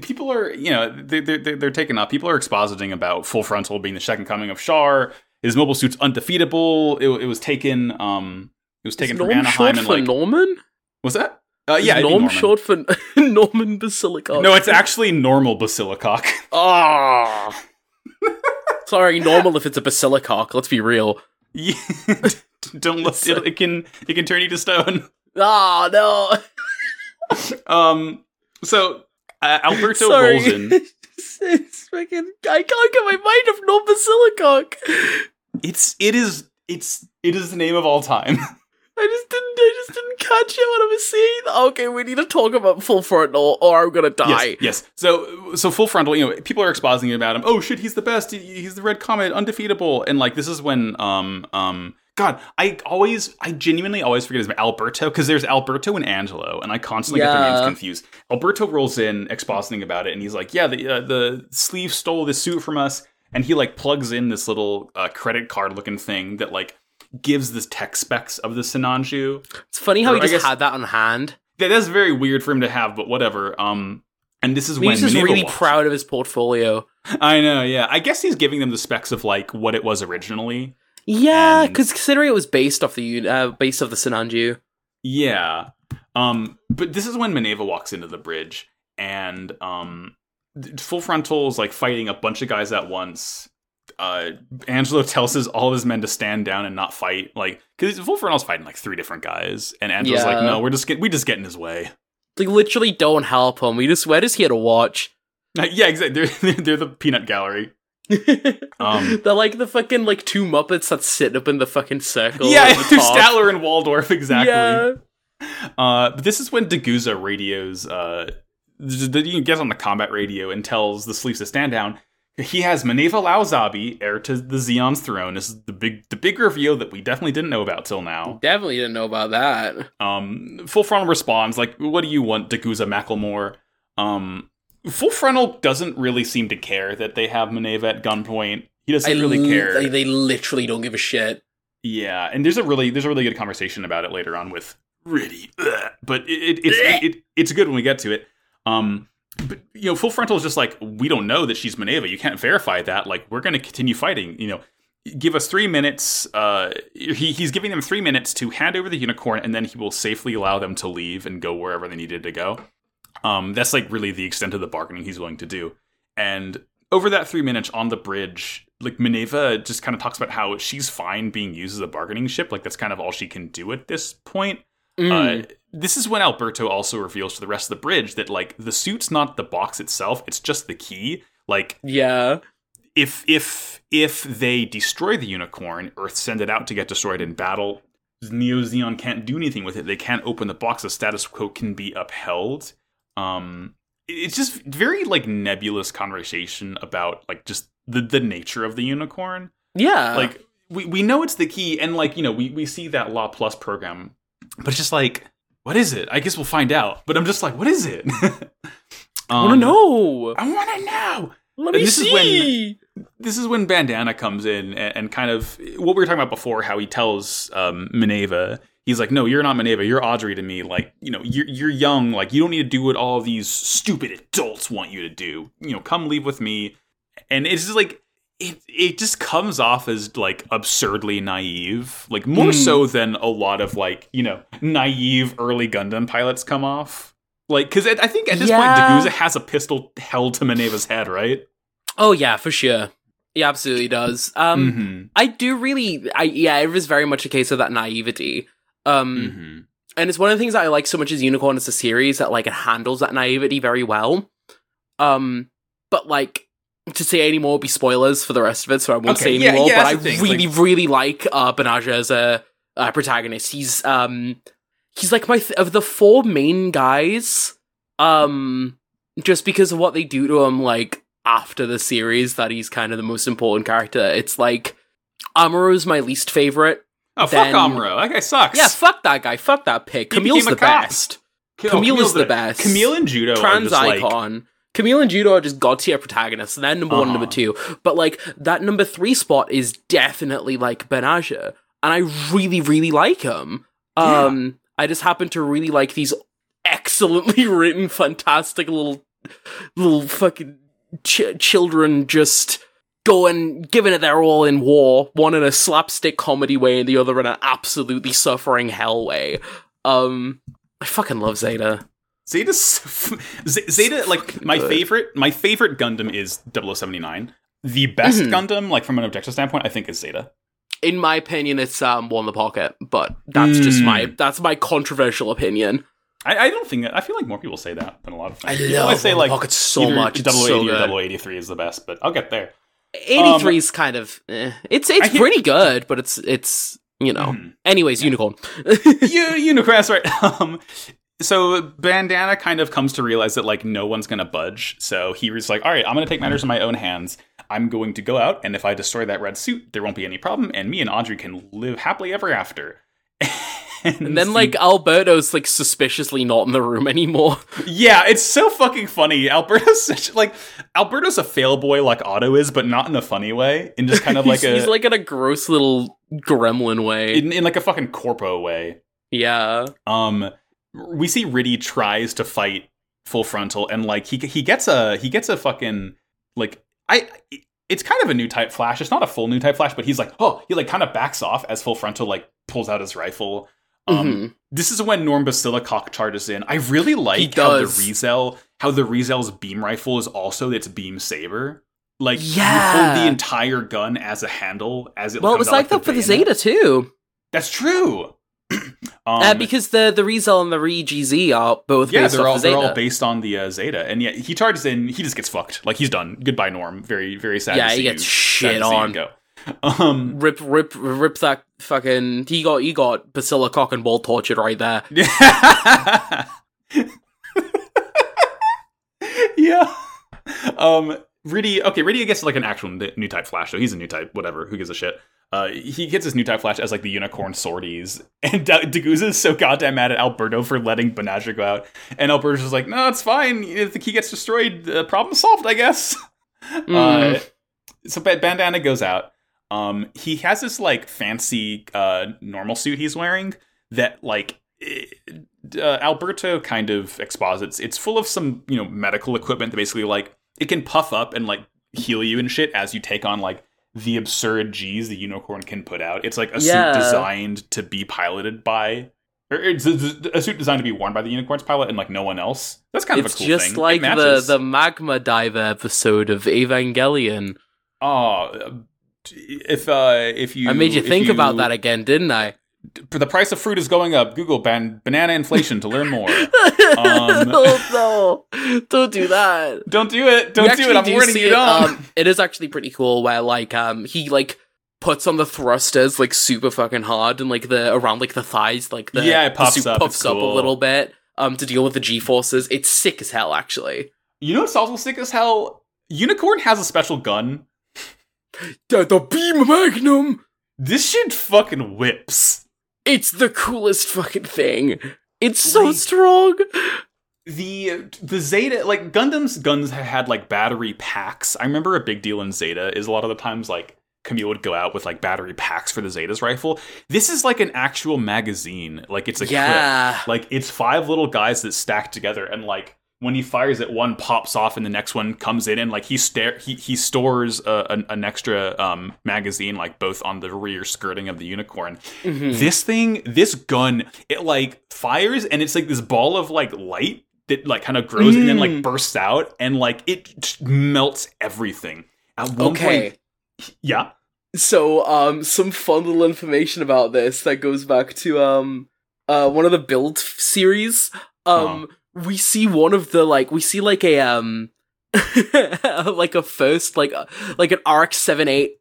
people are, you know, they, they, they're, they're taken up. People are expositing about Full Frontal being the second coming of Char. His mobile suit's undefeatable. It, it was taken. Um, it was taken Is from Norm Anaheim and like Norman? was that? Uh, yeah, Norm Norman. short for (laughs) Norman Basilicock. No, it's actually normal Basilicock. (laughs) ah. (laughs) Sorry, normal if it's a Basilicock. Let's be real. Yeah. Don't look. It, it can it can turn you to stone. Ah, no. Um. So uh, Alberto Sorry. rolls in. it's fucking. I can't get my mind off Norm Basilicock. It's it is it's it is the name of all time. I just didn't. I just didn't catch it when I was saying. Okay, we need to talk about full frontal, or I'm gonna die. yes, yes. So so full frontal. You know, people are expositing about him. Oh shit, he's the best. He- he's the red comet, undefeatable. And like this is when um um. God, I always, I genuinely always forget his name, Alberto, because there's Alberto and Angelo, and I constantly get their names confused. Alberto rolls in, expositing about it, and he's like, "Yeah, the uh, the sleeve stole this suit from us," and he like plugs in this little uh, credit card looking thing that like gives the tech specs of the Sinanju. It's funny how Or he just guess- had that on hand. That is very weird for him to have, but whatever. Um, and this is He's when just really proud of his portfolio. (laughs) I know, yeah. I guess he's giving them the specs of like what it was originally. Yeah, because considering it was based off the uh, based off the Sinanju. Yeah. Um, but this is when Minerva walks into the bridge, and um, Full Frontal is like fighting a bunch of guys at once. Uh, Angelo tells his all of his men to stand down and not fight, like because Full Frontal's fighting like three different guys, and Angelo's like, "No, we're just get we just get in his way." Like literally, don't help him. We just we're just here to watch. (laughs) yeah, exactly. (laughs) They're they're the peanut gallery. (laughs) Um, They're like the fucking like two Muppets that sit up in the fucking circle. yeah, at the they're. Statler and Waldorf exactly. Yeah. Uh, but this is when Daguza radios. Uh, you gets on the combat radio and tells the Sleeves to stand down. He has Mineva Lao Zabi, heir to the Zeon's throne. This is the big, the big reveal that we definitely didn't know about till now. Definitely didn't know about that. Um, Full Frontal responds like, "What do you want, Daguza Macklemore?" Um, Full Frontal doesn't really seem to care that they have Mineva at gunpoint. He doesn't I really li- care. They, they literally don't give a shit. Yeah, and there's a really there's a really good conversation about it later on with Riddhe, but it, it, it's it, it, it's good when we get to it. Um, but you know, Full Frontal is just like we don't know that she's Mineva. You can't verify that. Like we're going to continue fighting. You know, give us three minutes. Uh, he he's giving them three minutes to hand over the unicorn, and then he will safely allow them to leave and go wherever they needed to go. Um, that's like really the extent of the bargaining he's willing to do. And over that three minutes on the bridge, like Minerva just kind of talks about how she's fine being used as a bargaining ship. Like that's kind of all she can do at this point. Mm. Uh, this is when Alberto also reveals to the rest of the bridge that like the suit's not the box itself; it's just the key. Like Yeah. if if if they destroy the unicorn, Earth send it out to get destroyed in battle. Neo Zeon can't do anything with it. They can't open the box. The status quo can be upheld. Um, it's just very like nebulous conversation about like just the the nature of the unicorn. Yeah. Like we we know it's the key, and like you know we we see that Law Plus program, but it's just like what is it? I guess we'll find out. But I'm just like, what is it? (laughs) I want to Um, know. I want to know Let and me this is when- see. this is when Bandana comes in and, and kind of what we were talking about before, how he tells um, Minerva, he's like, "No, you're not Minerva. You're Audrey to me. Like, you know, you're you're young. Like, you don't need to do what all these stupid adults want you to do. You know, come leave with me." And it's just like it it just comes off as like absurdly naive, like more Mm. so than a lot of like you know naive early Gundam pilots come off. Like, because I think at this Yeah. point, Daguza has a pistol held to Minerva's head, right? Oh yeah, for sure. He absolutely does. Um, Mhm. I do really. I yeah, it was very much a case of that naivety. Um, hmm and it's one of the things that I like so much as Unicorn as a series that like it handles that naivety very well. Um, but like to say any more would be spoilers for the rest of it, so I won't Okay, say any yeah, more. yeah, but I the thing, really, really like uh Banagher as a uh, protagonist. He's um he's like my th- of the four main guys. Um, just because of what they do to him, like after the series, that he's kind of the most important character. It's like Amuro's my least favorite. Oh, fuck Amuro. That guy sucks. Yeah, fuck that guy. Fuck that pig. He Camille's the cop. best. Oh, Camille is the best. Camille and Judau Trans just like, icon. Camille and Judau are just god tier protagonists, and they're number one and number Uh-huh. two. But like that number three spot is definitely like Banagher, and I really, really like him. Yeah. Um, I just happen to really like these excellently (laughs) written, fantastic little, little fucking ch- children just going, giving it their all in war. One in a slapstick comedy way, and the other in an absolutely suffering hell way. Um, I fucking love Zeta. Zeta's so (laughs) f- Z- Zeta like my good. favorite my favorite Gundam is 0079. The best Mhm. Gundam like from an objective standpoint I think is Zeta. in my opinion, it's um one in the pocket, but that's just Mm. my that's my controversial opinion. I, I don't think I feel like more people say that than a lot of I things. love I say like Pocket so much. It's 080 or good. 083 is the best, but I'll get there. Eighty three is kind of eh. it's it's I pretty good, but it's it's you know. Mhm. Anyways, unicorn. (laughs) you Unicrest, right? (laughs) Um, so Bandana kind of comes to realize that like no one's gonna budge. So he was like, "All right, I'm gonna take matters in my own hands. I'm going to go out, and if I destroy that red suit, there won't be any problem, and me and Audrey can live happily ever after." (laughs) and then like Alberto's like suspiciously not in the room anymore. (laughs) yeah, it's so fucking funny. Alberto's (laughs) such like Alberto's a fail boy like Otto is, but not in a funny way, in just kind of like he's, a he's like in a gross little gremlin way. in, in like a fucking corpo way. yeah. um we see Riddhe tries to fight full frontal and like he he gets a he gets a fucking like I it's kind of a new type flash. It's not a full new type flash, but he's like, oh, he like kind of backs off as full frontal like pulls out his rifle. Um Mhm. this is when Norm Basilicock charges in. I really like how the. Rizel how the Rizel's beam rifle is also its beam saber. Like you Yeah. hold the entire gun as a handle as it Well, it was like that for the. Zeta too. That's true. Um, uh, because the the Rizel and the Re GZ are both yeah, based they're off all the they're all based on the uh, Zeta, and yet he charges in. He just gets fucked. Like he's done. Goodbye, Norm. Very very sad. Yeah, he gets you, shit sad to see you on. Go. Um, rip rip rip that fucking he got he got Basila cock and ball tortured right there. (laughs) yeah. Um, Riddhe. Okay, Riddhe gets like an actual new type flash. So he's a new type. Whatever. Who gives a shit? Uh, he gets his new type flash as like the unicorn sorties, (laughs) and Da- Daguza is so goddamn mad at Alberto for letting Banagher go out, and Alberto's just like, "No, it's fine. If the key gets destroyed, uh, problem solved, I guess." Mm. (laughs) Uh, so Ba- Bandana goes out. Um, he has this like fancy uh normal suit he's wearing that like eh, uh, Alberto kind of exposits. It's full of some you know medical equipment that basically like it can puff up and like heal you and shit as you take on like the absurd G's the unicorn can put out. It's like a Yeah. suit designed to be piloted by. Or it's a, a suit designed to be worn by the unicorn's pilot and like no one else. That's kind It's of a cool just thing. It like the the magma diver episode of Evangelion. Oh, if uh, if you I made you think you- about that again, didn't I? The price of fruit is going up. Google ban- banana inflation to learn more. (laughs) Um, oh no! Don't do that. Don't do it. Don't do it. I'm do warning you. it, Don't. um, it is actually pretty cool where like um he like puts on the thrusters like super fucking hard and like the around like the thighs like the Yeah, it suit up. puffs up a little bit um to deal with the g forces. It's sick as hell actually. you know what's also sick as hell? Unicorn has a special gun. The, the beam magnum. This shit fucking whips. It's the coolest fucking thing. It's so Like- strong. the the Zeta like Gundam's guns had like battery packs. I remember a big deal in Zeta is a lot of the times like Camille would go out with like battery packs for the Zeta's rifle. This is like an actual magazine. Like it's a clip. yeah. Like it's five little guys that stack together and like when he fires it one pops off and the next one comes in and like he stare he, he stores a, an, an extra um magazine like both on the rear skirting of the unicorn Mhm. this thing, this gun, it like fires and it's like this ball of like light that like kind of grows and then like Mm. bursts out and like it melts everything. At one Okay. point, yeah, So, um, some fun little information about this that goes back to um, uh, one of the build series. Um, we see one of the like we see like a um, (laughs) like a first like uh, like an RX seven eight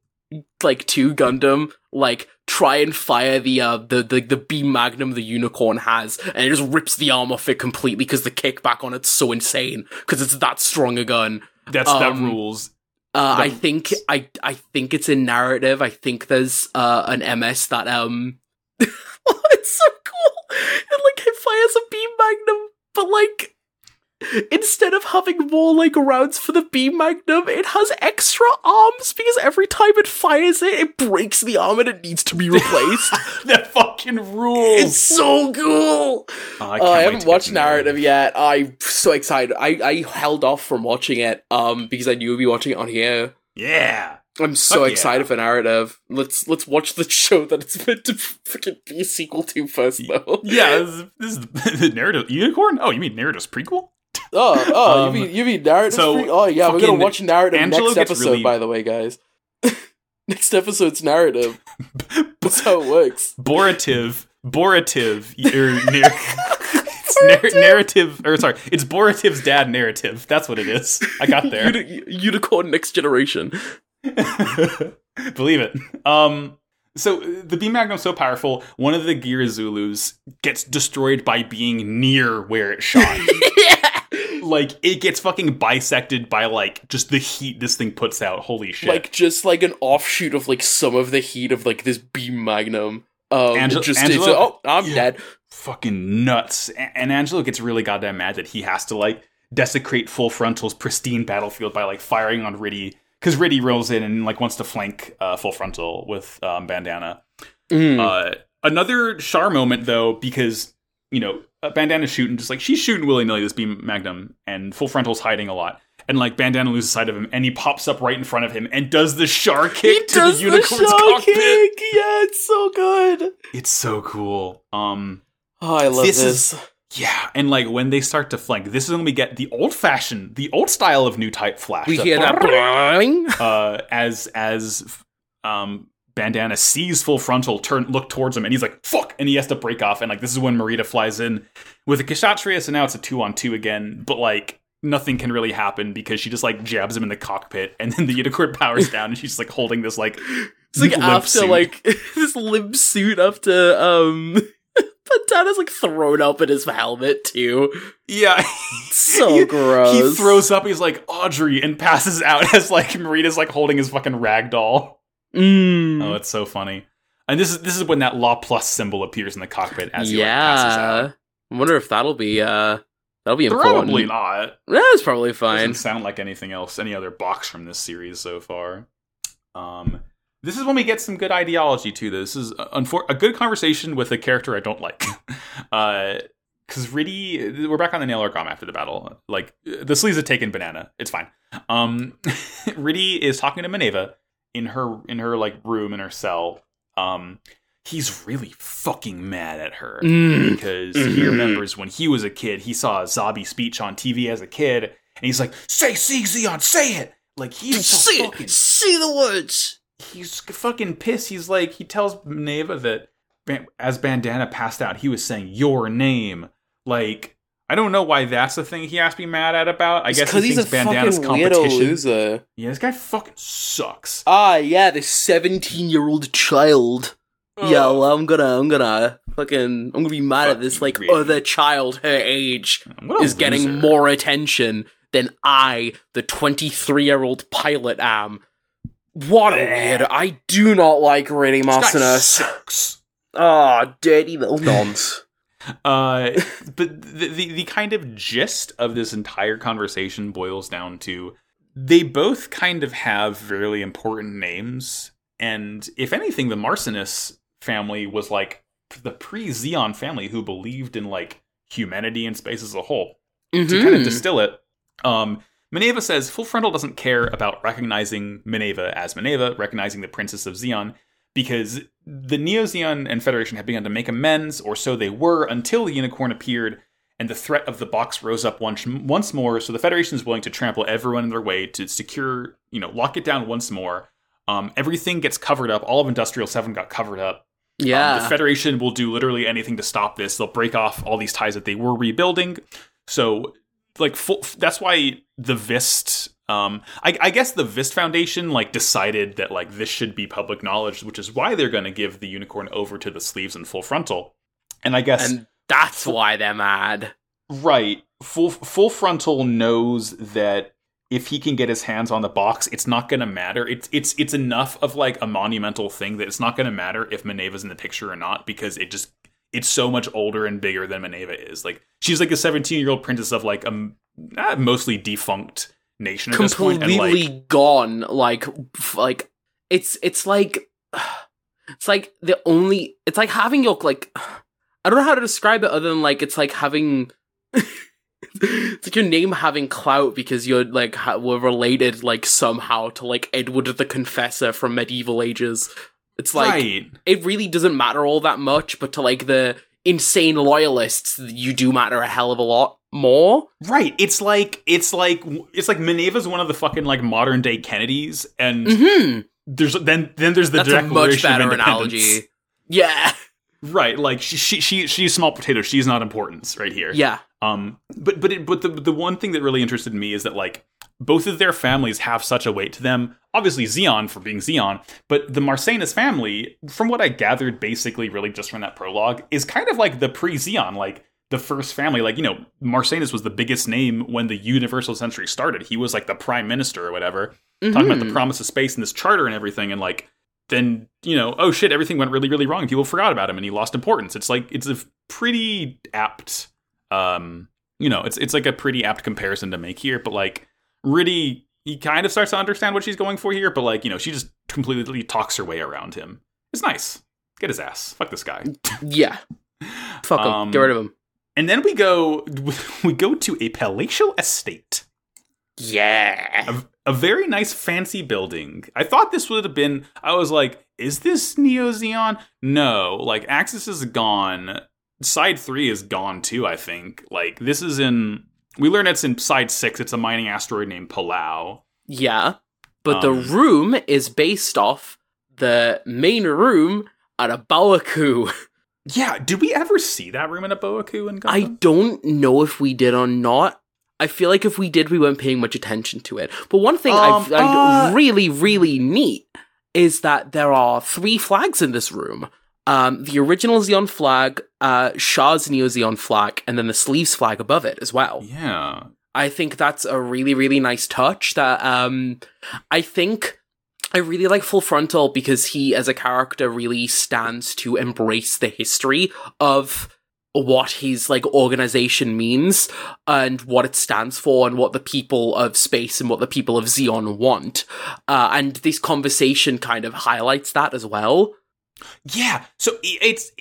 like two Gundam like try and fire the uh the the the beam magnum the unicorn has and it just rips the arm off it completely because the kickback on it's so insane because it's that strong a gun. that's that Um, rules. Uh, I think I I think it's in narrative. I think there's uh, an MS that um, (laughs) oh, it's so cool. It like it fires a beam magnum, but like instead of having more like rounds for the beam magnum, it has extra arms because every time it fires it, it breaks the arm and it needs to be replaced. (laughs) that fucking rules. it's so cool. Oh, I, uh, I haven't watched narrative yet. I'm so excited. I, I held off from watching it um because I knew we'd be watching it on here. Yeah. I'm so Fuck yeah. excited for narrative. Let's let's watch the show that it's meant to freaking be a sequel to first, though. (laughs) Yeah, this is, (laughs) the narrative unicorn. Oh, you mean narrative's prequel? Oh, oh, (laughs) Um, you mean you mean narrative? so, free? Oh yeah, we're gonna watch narrative Angelo next episode. really- By the way, guys, next episode's narrative. That's how it works. Borative, Borative, or nar- it's nar- narrative, or sorry, it's Borative's dad narrative. That's what it is. I got there. Uni- unicorn next generation. (laughs) Believe it. Um, so the beam magnum's so powerful. One of the Geara Zulus gets destroyed by being near where it shot. (laughs) yeah, like it gets fucking bisected by like just the heat this thing puts out. Holy shit! like just like an offshoot of like some of the heat of like this beam magnum. Um, Ange- just oh, I'm Yeah. dead. fucking nuts. A- And Angelo gets really goddamn mad that he has to like desecrate Full Frontal's pristine battlefield by like firing on Riddhe because Riddhe rolls in and like wants to flank uh, Full Frontal with um, Bandana. Mm. Uh, another Char moment though because you know uh, Bandana's shooting just like she's shooting willy nilly this beam magnum and Full Frontal's hiding a lot. And like Bandana loses sight of him, and he pops up right in front of him and does the shark kick he to does the unicorn's shark cockpit. kick. Yeah, it's so good. It's so cool. Um, Oh, I love This this. is- Yeah, and like when they start to flank, this is when we get the old fashioned, the old style of new type flash. we hear that boing. (laughs) uh, as as um Bandana sees full frontal turn look towards him and he's like fuck and he has to break off and like this is when Marida flies in with a Kshatriya so now it's a two on two again but like nothing can really happen because she just like jabs him in the cockpit and then the unicorn powers down and she's just like holding this like It's like after suit. like (laughs) this limp suit after um Pantana's like thrown up in his helmet too. yeah So (laughs) He- gross. he throws up he's like Audrey and passes out (laughs) as like Marida's like holding his fucking rag doll Mm. oh it's so funny and this is this is when that law plus symbol appears in the cockpit as he like, passes out yeah. I wonder if that'll be uh that'll be important. Probably not. That's probably fine. Doesn't sound like anything else, any other box from this series so far. Um, this is when we get some good ideology to this. This is a, unfor- a good conversation with a character I don't like. (laughs) uh, because Riddhe, we're back on the Nahel Argama after the battle. Like the sleeves have taken banana. It's fine. Um, (laughs) Riddhe is talking to Mineva in her in her like room in her cell. Um, he's really fucking mad at her Mm. because he Mhm. remembers when he was a kid, he saw a Zabi speech on TV as a kid, and he's like, "Say, see, Zeon, say it!" Like he's so fucking, see the words. He's fucking pissed. He's like, he tells Neva that as Bandana passed out, he was saying your name. Like, I don't know why that's the thing he has to be mad at about. I guess because he he's a Bandana's fucking competition. loser. Yeah, this guy fucking sucks. Ah, yeah, this seventeen-year-old child. Yeah, well, I'm gonna, I'm gonna fucking, I'm gonna be mad at this like really. other child her age is getting more attention than I, the 23-year-old pilot, am. What a weirdo! I do not like guy Marcenas. sucks. Ah, dirty little (laughs) nonce. Uh, (laughs) but the, the the kind of gist of this entire conversation boils down to they both kind of have really important names, and if anything, the Marcenas family was like the pre-Zeon family who believed in like humanity and space as a whole. To kind of distill it, um, Minerva says Full Frontal doesn't care about recognizing Minerva as Minerva, recognizing the Princess of Zeon, because the Neo Zeon and Federation had begun to make amends, or so they were, until the Unicorn appeared, and the threat of the box rose up once once more. So the Federation is willing to trample everyone in their way to secure, you know, lock it down once more. Um, everything gets covered up. All of Industrial Seven got covered up. Um, Yeah. the Federation will do literally anything to stop this. They'll break off all these ties that they were rebuilding. So, like, full, that's why the Vist. Um, I, I guess the Vist Foundation like decided that like this should be public knowledge, which is why they're going to give the unicorn over to the sleeves and full frontal. And I guess and that's why they're mad. Right. Full full frontal knows that if he can get his hands on the box, it's not going to matter. It's it's it's enough of like a monumental thing that it's not going to matter if Minerva's in the picture or not because it just it's so much older and bigger than Mineva is. Like she's like a 17-year-old princess of like a uh, mostly defunct nation at this point and completely like gone like like it's it's like (sighs) it's like the only it's like having your like (sighs) i don't know how to describe it other than like it's like having (laughs) it's like your name having clout because you're like ha- were related like somehow to like edward the confessor from medieval ages it's like right. it really doesn't matter all that much but to like the insane loyalists you do matter a hell of a lot more Right. It's like it's like it's like Minerva's one of the fucking like modern day Kennedys and hmm there's then then there's the that's Declaration of better Independence. analogy yeah Right, like she, she she she's small potato. She's not importance right here. yeah Um, but but it, but the the one thing that really interested me is that like both of their families have such a weight to them. Obviously, Zeon for being Zeon, but the Marcenas family, from what I gathered, basically really just from that prologue, is kind of like the pre-Zeon, like the first family. Like you know, Marcenas was the biggest name when the Universal Century started. He was like the prime minister or whatever talking about the Mhm. promise of space and this charter and everything and like then you know oh shit everything went really really wrong people forgot about him and he lost importance it's like it's a pretty apt um you know it's it's like a pretty apt comparison to make here but like really he kind of starts to understand what she's going for here but like you know she just completely talks her way around him. It's nice. Get his ass. Fuck this guy. (laughs) Yeah. Fuck him. Um, get rid of him. And then we go (laughs) we go to a palatial estate. Yeah. A, a very nice fancy building. I thought this would have been I was like, is this Neo Zeon? No, like Axis is gone. Side 3 is gone too, I think. Like this is in we learn it's in side 6. It's a mining asteroid named Palau. yeah but Um, the room is based off the main room at A Baoa Qu. Yeah, did we ever see that room in A Baoa Qu and I don't know if we did or not. I feel like if we did, we weren't paying much attention to it. But one thing I Um, find uh- really, really neat is that there are three flags in this room. Um, the original Zeon flag, uh, Char's Neo Zeon flag, and then the sleeves flag above it as well. Yeah. I think that's a really, really nice touch that, um, I think I really like Full Frontal because he, as a character, really stands to embrace the history of what his, like, organization means and what it stands for and what the people of space and what the people of Zeon want. Uh, and this conversation kind of highlights that as well. Yeah. So it's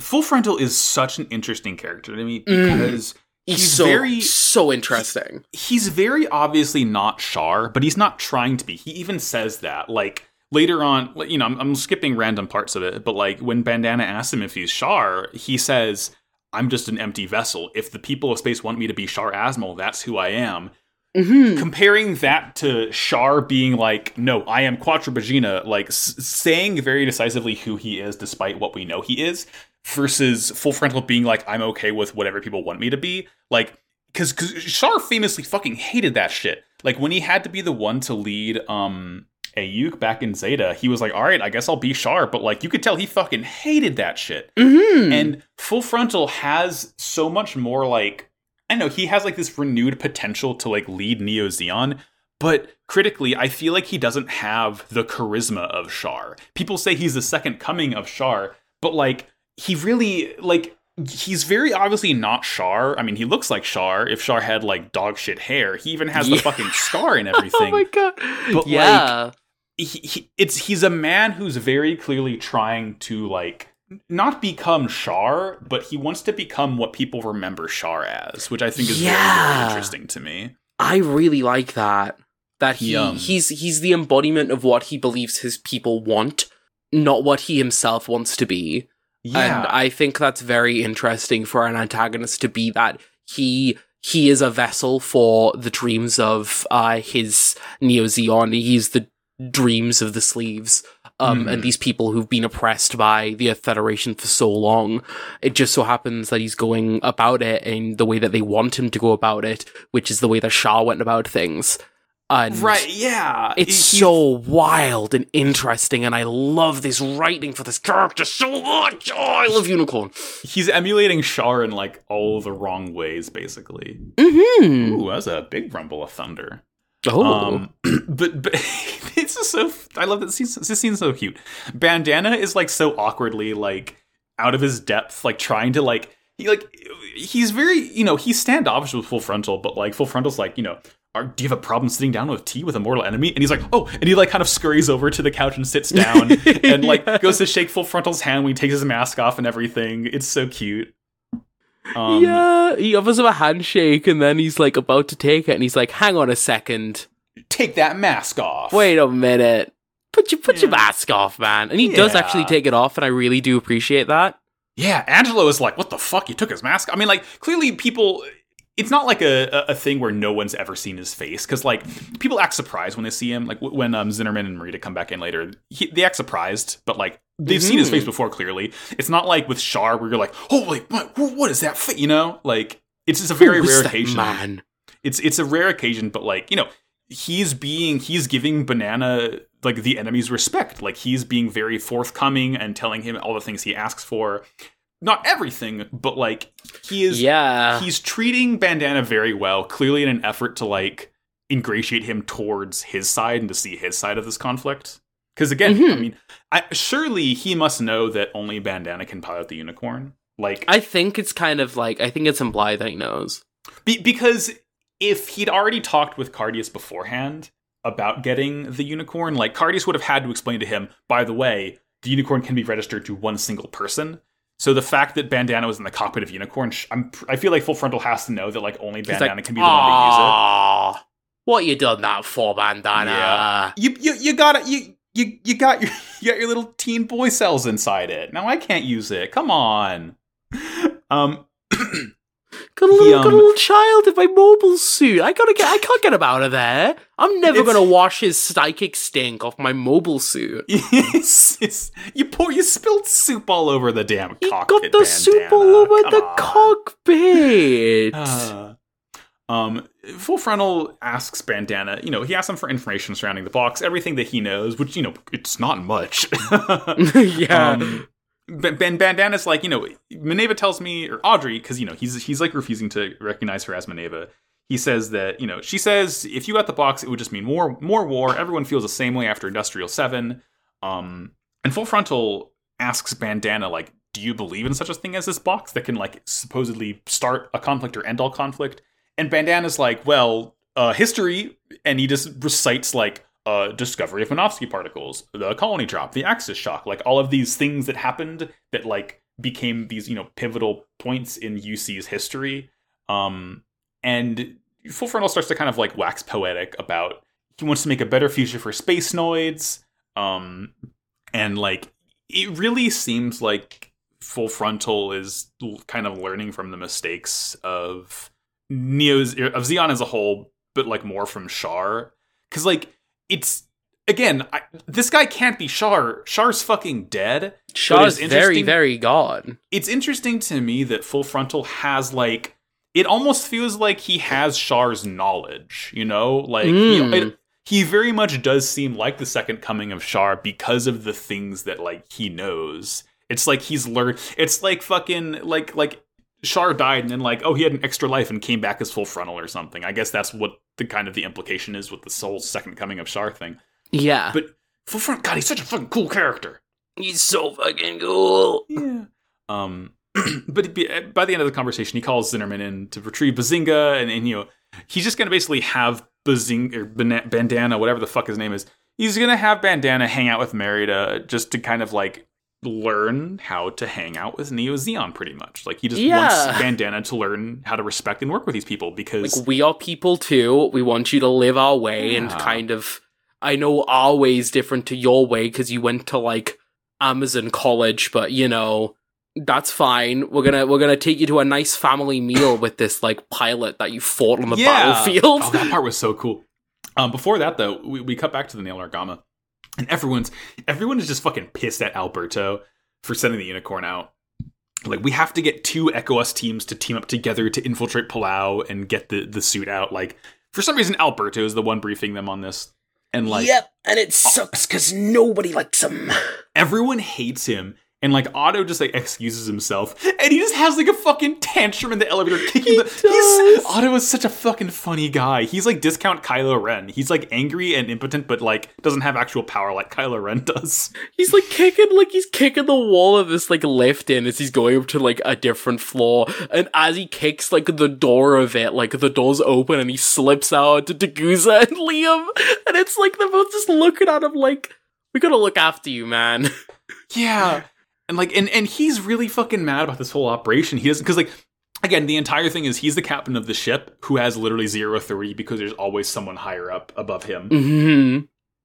Full Frontal is such an interesting character to me Mm. because He's, He's so, very- so interesting. he's very obviously not Char, but he's not trying to be. He even says that. Like later on, you know, I'm, I'm skipping random parts of it, but like when Bandana asks him if he's Char, he says, "I'm just an empty vessel. If the people of space want me to be Char Aznable, that's who I am." Mhm. comparing that to Char being like, no, I am Quattro Bajeena, like s- saying very decisively who he is despite what we know he is, versus Full Frontal being like, I'm okay with whatever people want me to be. Like, because Char famously fucking hated that shit. Like, when he had to be the one to lead, um, AEUG back in Zeta, he was like, all right, I guess I'll be Char, but like, you could tell he fucking hated that shit. Mm-hmm. And Full Frontal has so much more like I know he has like this renewed potential to like lead Neo Zeon, but critically, I feel like he doesn't have the charisma of Char. People say he's the second coming of Char, but like he really like he's very obviously not Char. I mean, he looks like Char if Char had like dog shit hair. He even has the fucking scar and (laughs) oh everything. oh my god. But, yeah. he, he it's he's a man who's very clearly trying to like not become Char, but he wants to become what people remember Char as, which I think is very, very Yeah. interesting to me. I really like that. That he Yum. he's he's the embodiment of what he believes his people want, not what he himself wants to be. Yeah, And I think that's very interesting for an antagonist to be that he he is a vessel for the dreams of uh his Neo Zeon. He's the dreams of the sleeves. Um, Mhm. and these people who've been oppressed by the Federation for so long. It just so happens that he's going about it in the way that they want him to go about it, which is the way that Char went about things. And right. Yeah, it's He- so wild and interesting, and I love this writing for this character so much. Oh, I love Unicorn. he's emulating Char in like all the wrong ways, basically. Mm-hmm. Ooh, that's a big rumble of thunder. Oh, Um, but but (laughs) it's just so I love that scene. This scene's so cute. Bandana is like so awkwardly like out of his depth, like trying to like he like he's very you know he's standoffish with full frontal, but like full frontal's like you know. Are, do you have a problem sitting down with tea with a mortal enemy? And he's like, oh, and he like kind of scurries over to the couch and sits down (laughs) and like Yeah. goes to shake full frontal's hand when he takes his mask off and everything. It's so cute. Um, yeah, he offers him a handshake, and then he's like about to take it, and he's like, "Hang on a second, Take that mask off. wait a minute, put your put your mask off, man." And he does actually take it off, and I really do appreciate that. Yeah, Angelo is like, what the fuck? You took his mask? I mean, like, clearly people. It's not like a, a, a thing where no one's ever seen his face because like people act surprised when they see him. Like w- when um, Zinnerman and Marita come back in later, he, they act surprised, but like they've seen his face before. Clearly, it's not like with Char where you're like, holy, what, what is that? Fa-? You know, like it's just a very rare occasion. man. It's it's a rare occasion, but like you know, he's being he's giving Banana like the enemy's respect. Like he's being very forthcoming and telling him all the things he asks for. Not everything, but like he is Yeah, he's treating Bandana very well, clearly in an effort to like ingratiate him towards his side and to see his side of this conflict. Because again, I Mhm. mean, I, surely he must know that only Bandana can pilot the unicorn. Like, I think it's kind of like I think it's implied that he knows. Be- because if he'd already talked with Cardeas beforehand about getting the unicorn, like Cardeas would have had to explain to him, by the way, the unicorn can be registered to one single person. So the fact that Bandana was in the cockpit of Unicorn, I'm, I feel like Full Frontal has to know that like only Bandana like, can be the one to use "Aw, What you done that for, bandana? Yeah. You you you got it. You you you got your (laughs) you got your little teen boy cells inside it. Now I can't use it. Come on. Um. (clears throat) Got a little, He, got a um, little child in my mobile suit. I gotta get. I can't get him out of there. I'm never gonna wash his psychic stink off my mobile suit. (laughs) it's, it's, you pour you spilled soup all over the damn He cockpit. got the soup bandana. all over Come the on. cockpit. (sighs) Uh, um, Full Frontal asks Bandana, you know, he asks him for information surrounding the box, everything that he knows, which, you know, it's not much. (laughs) (laughs) yeah. Um, Ben, Bandana's like, you know, Mineva tells me, or Audrey, because, you know, he's, he's like refusing to recognize her as Mineva. He says that, you know, she says if you got the box, it would just mean more, more war. Everyone feels the same way after Industrial 7. Um, and Full Frontal asks Bandana, like, do you believe in such a thing as this box that can, like, supposedly start a conflict or end all conflict? And Bandana's like, well, uh, history, and he just recites, like, uh, discovery of Minovsky particles, the colony drop, the Axis shock, like all of these things that happened that like became these you know pivotal points in UC's history. Um, and Full Frontal starts to kind of like wax poetic about he wants to make a better future for space noids. Um, and like it really seems like Full Frontal is kind of learning from the mistakes of Neo's of Zeon as a whole but like more from Char. Because like it's again, I, this guy can't be Char. Char's fucking dead. Char's very, very gone. It's interesting to me that Full Frontal has like it almost feels like he has Char's knowledge. You know, like he, Mm. it- he very much does seem like the second coming of Char because of the things that like he knows. It's like he's learned. It's like fucking like like Char died and then like oh he had an extra life and came back as full frontal or something. I guess that's what the kind of the implication is with the soul second coming of Char thing. Yeah. But full front, God, he's such a fucking cool character. He's so fucking cool. Yeah. Um, (clears throat) but be- by the end of the conversation, he calls Zinnerman in to retrieve Bazinga, and, and you know he's just going to basically have Bazinga or Bandana, whatever the fuck his name is. He's going to have Bandana hang out with Marida just to kind of like learn how to hang out with Neo Zeon, pretty much. Like he just Yeah. wants Bandana to learn how to respect and work with these people because Like we are people too. We want you to live our way and kind of. I know our way is different to your way because you went to like Amazon college, but you know that's fine. We're gonna we're gonna take you to a nice family meal (laughs) with this like pilot that you fought on the battlefield. Oh, that part was so cool. (laughs) Um, before that, though, we, we cut back to the Nahel Argama, and everyone's everyone is just fucking pissed at Alberto for sending the unicorn out. Like we have to get two ECOAS teams to team up together to infiltrate Palau and get the the suit out. Like for some reason, Alberto is the one briefing them on this, and like yep, and it oh. sucks because nobody likes him. everyone hates him. And like Otto just like excuses himself, and he just has like a fucking tantrum in the elevator, kicking the. (laughs) does. He's Otto is such a fucking funny guy. He's like discount Kylo Ren. He's like angry and impotent, but like doesn't have actual power like Kylo Ren (laughs) does. He's like kicking, like he's kicking the wall of this like lift in as he's going up to like a different floor. And as he kicks like the door of it, like the door's open and he slips out to Daguza and (laughs) Liam. And it's like they're both just looking at him like, we gotta look after you, man. Yeah, and like and and he's really fucking mad about this whole operation. He doesn't because like. Again, the entire thing is he's the captain of the ship who has literally zero authority because there's always someone higher up above him. hmm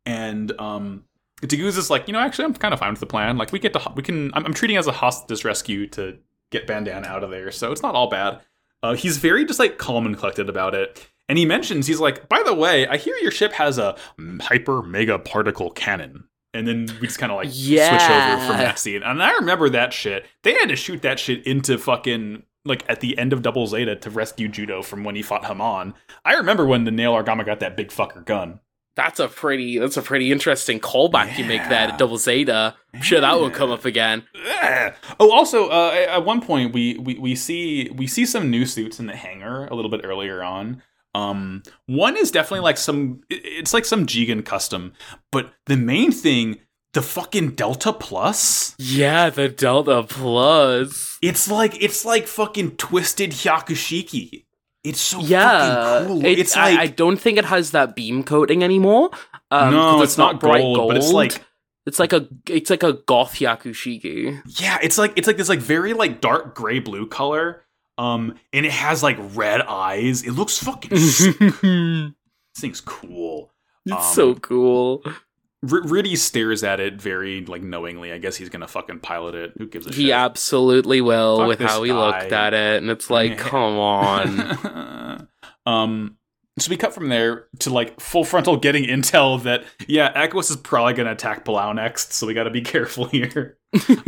and um Daguz is like, you know, actually, I'm kind of fine with the plan. Like, we get to, we can, I'm, I'm treating as a hostage rescue to get Bandana out of there, so it's not all bad. Uh, he's very just like calm and collected about it, and he mentions he's like, by the way, I hear your ship has a hyper mega particle cannon, and then we just kind of like switch over from that scene, and I remember that shit. They had to shoot that shit into fucking like at the end of Double Zeta to rescue Judau from when he fought Haman. I remember when the Nahel Argama got that big fucker gun. That's a pretty, that's a pretty interesting callback you make there Yeah. to Double Zeta. I'm sure that will come up again. Ugh. Oh, also, uh, at one point we, we we see we see some new suits in the hangar a little bit earlier on. Um, one is definitely like some, it's like some Jegan custom, but the main thing, the fucking Delta Plus, Yeah, the Delta Plus. it's like it's like fucking twisted Hyakushiki. It's so Yeah, fucking cool. it- it's I, like I don't think it has that beam coating anymore. Um, no, 'cause it's, not, bright gold, but it's like it's like a it's like a goth Hyakushiki. Yeah, it's like it's like this like very like dark gray blue color. Um, and it has like red eyes. It looks fucking (laughs) sick. This thing's cool. Um, so cool. R- Riddhe stares at it very like knowingly. I guess he's gonna fucking pilot it. Who gives a He shit? He absolutely will Fuck with how he guy. looked at it, and it's like, Yeah. (laughs) come on. (laughs) um, so we cut from there to like full frontal getting intel that yeah, ECOAS is probably gonna attack Palau next, so we got to be careful here.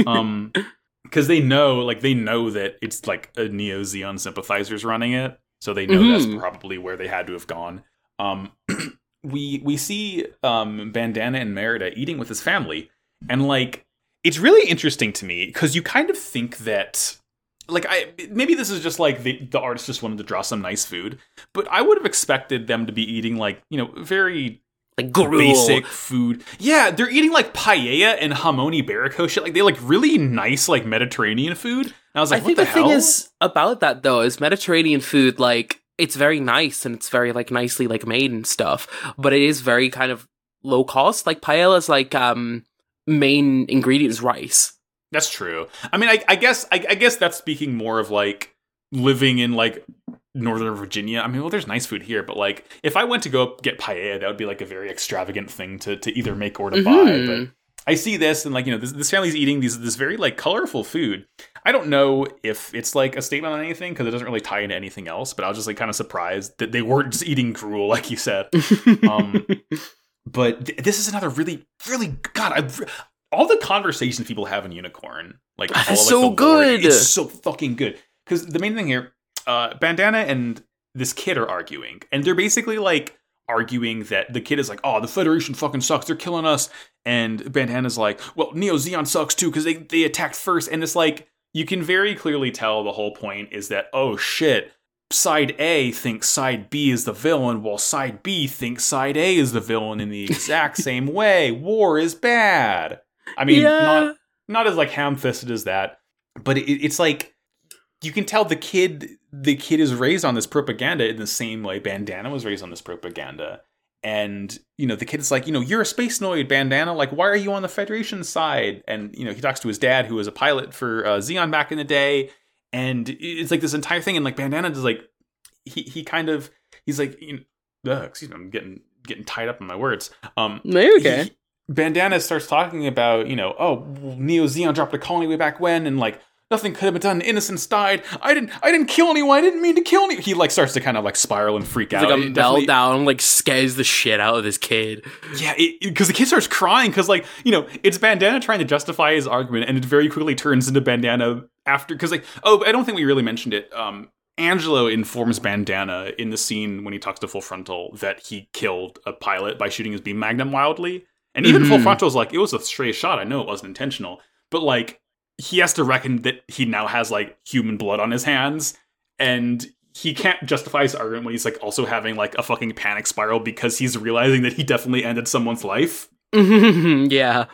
um, because they know like they know that it's like a Neo Zeon sympathizers running it, so they know Mhm. that's probably where they had to have gone. Um, (clears throat) we we see um Bandana and Marida eating with his family, and like it's really interesting to me because you kind of think that like I maybe this is just like the the artist just wanted to draw some nice food, but I would have expected them to be eating like you know very like gruel. basic food. Yeah, they're eating like paella and jamón ibérico shit. Like they like really nice like Mediterranean food. And I was like, I think what the, the, hell? thing is about that though is Mediterranean food like it's very nice and it's very like nicely like made and stuff, but it is very kind of low cost. Like paella's like um main ingredient is rice. That's true. I mean, I, I guess I, I guess that's speaking more of like living in like Northern Virginia. I mean, well, there's nice food here, but like if I went to go get paella, that would be like a very extravagant thing to to either make or to buy. Mhm. But I see this and like you know this, this family's eating these this very like colorful food. I don't know if it's like a statement on anything because it doesn't really tie into anything else. But I was just like kind of surprised that they weren't just eating gruel like you said. (laughs) um, but th- this is another really really God. I, all the conversations people have in Unicorn, like all, like, so good. it's so fucking good. Because the main thing here, uh, Bandana and this kid are arguing, and they're basically like arguing that the kid is like, "Oh, the Federation fucking sucks. They're killing us." And Bandana's like, "Well, Neo Zeon sucks too because they they attacked first. And it's like you can very clearly tell the whole point is that oh shit, side A thinks side B is the villain, while side B thinks side A is the villain in the (laughs) exact same way. War is bad. I mean, Yeah. not not as like ham-fisted as that, but it, it's like you can tell the kid the kid is raised on this propaganda in the same way Bandana was raised on this propaganda. And you know the kid is like, you know, you're a Spacenoid, Bandana. Like, why are you on the Federation side? And you know, he talks to his dad, who was a pilot for uh, Zeon back in the day, and it's like this entire thing. And like Bandana is like, he he kind of he's like, you know, ugh, excuse me, I'm getting getting tied up in my words. Um, okay. he- Bandana starts talking about, you know, oh, Neo Zeon dropped a colony way back when, and like nothing could have been done. Innocents died. I didn't. I didn't kill anyone. I didn't mean to kill anyone. He like starts to kind of like spiral and freak It's out. like a It meltdown, like scares the shit out of this kid. Yeah, because the kid starts crying because, like, you know, it's Bandana trying to justify his argument, and it very quickly turns into Bandana after. Because, like, oh, I don't think we really mentioned it. Um, Angelo informs Bandana in the scene when he talks to Full Frontal that he killed a pilot by shooting his beam magnum wildly, and even Full Mhm. Frontal's like, it was a stray shot. I know it wasn't intentional, but like, he has to reckon that he now has like human blood on his hands, and he can't justify his argument when he's like also having like a fucking panic spiral because he's realizing that he definitely ended someone's life. (laughs) yeah.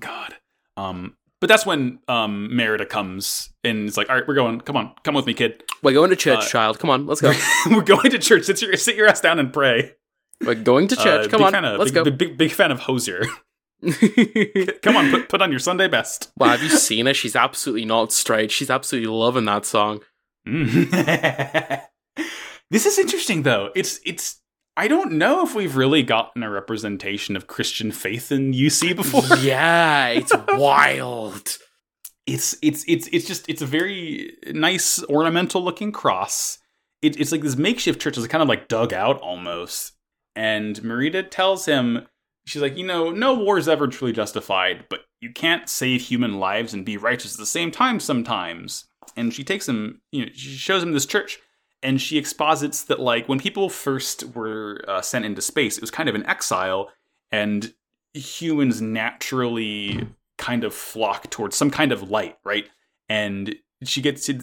God. Um, but that's when um Marida comes and it's like, all right, we're going. Come on, come with me, kid. We're going to church, Uh, child. Come on, let's go. (laughs) we're going to church. Sit your sit your ass down and pray. We're going to church. Uh, Come big on, fan of- let's big, go. Big, big fan of Hozier. (laughs) Come on, put put on your Sunday best. (laughs) wow, have you seen her? She's absolutely not straight. She's absolutely loving that song. Mm. (laughs) this is interesting though. It's it's I don't know if we've really gotten a representation of Christian faith in UC (laughs) before. yeah, it's wild. It's it's it's it's just it's a very nice ornamental looking cross. It, it's like this makeshift church is kind of like dug out almost. And Marida tells him, she's like, you know, no war is ever truly justified, but you can't save human lives and be righteous at the same time sometimes. And she takes him, you know, she shows him this church, and she exposits that like when people first were uh, sent into space, it was kind of an exile, and humans naturally kind of flock towards some kind of light, right? And she gets to,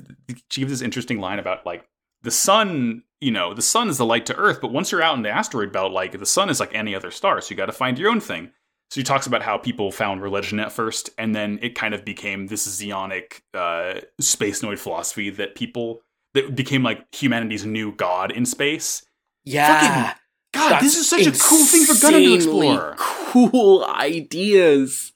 she gives this interesting line about like the sun, you know, the sun is the light to Earth, but once you're out in the asteroid belt, like the sun is like any other star, so you got to find your own thing. So he talks about how people found religion at first, and then it kind of became this Zeonic uh, Spacenoid philosophy that people that became like humanity's new god in space. Yeah. God, That's this is such a cool thing for Gundam to explore. Cool ideas.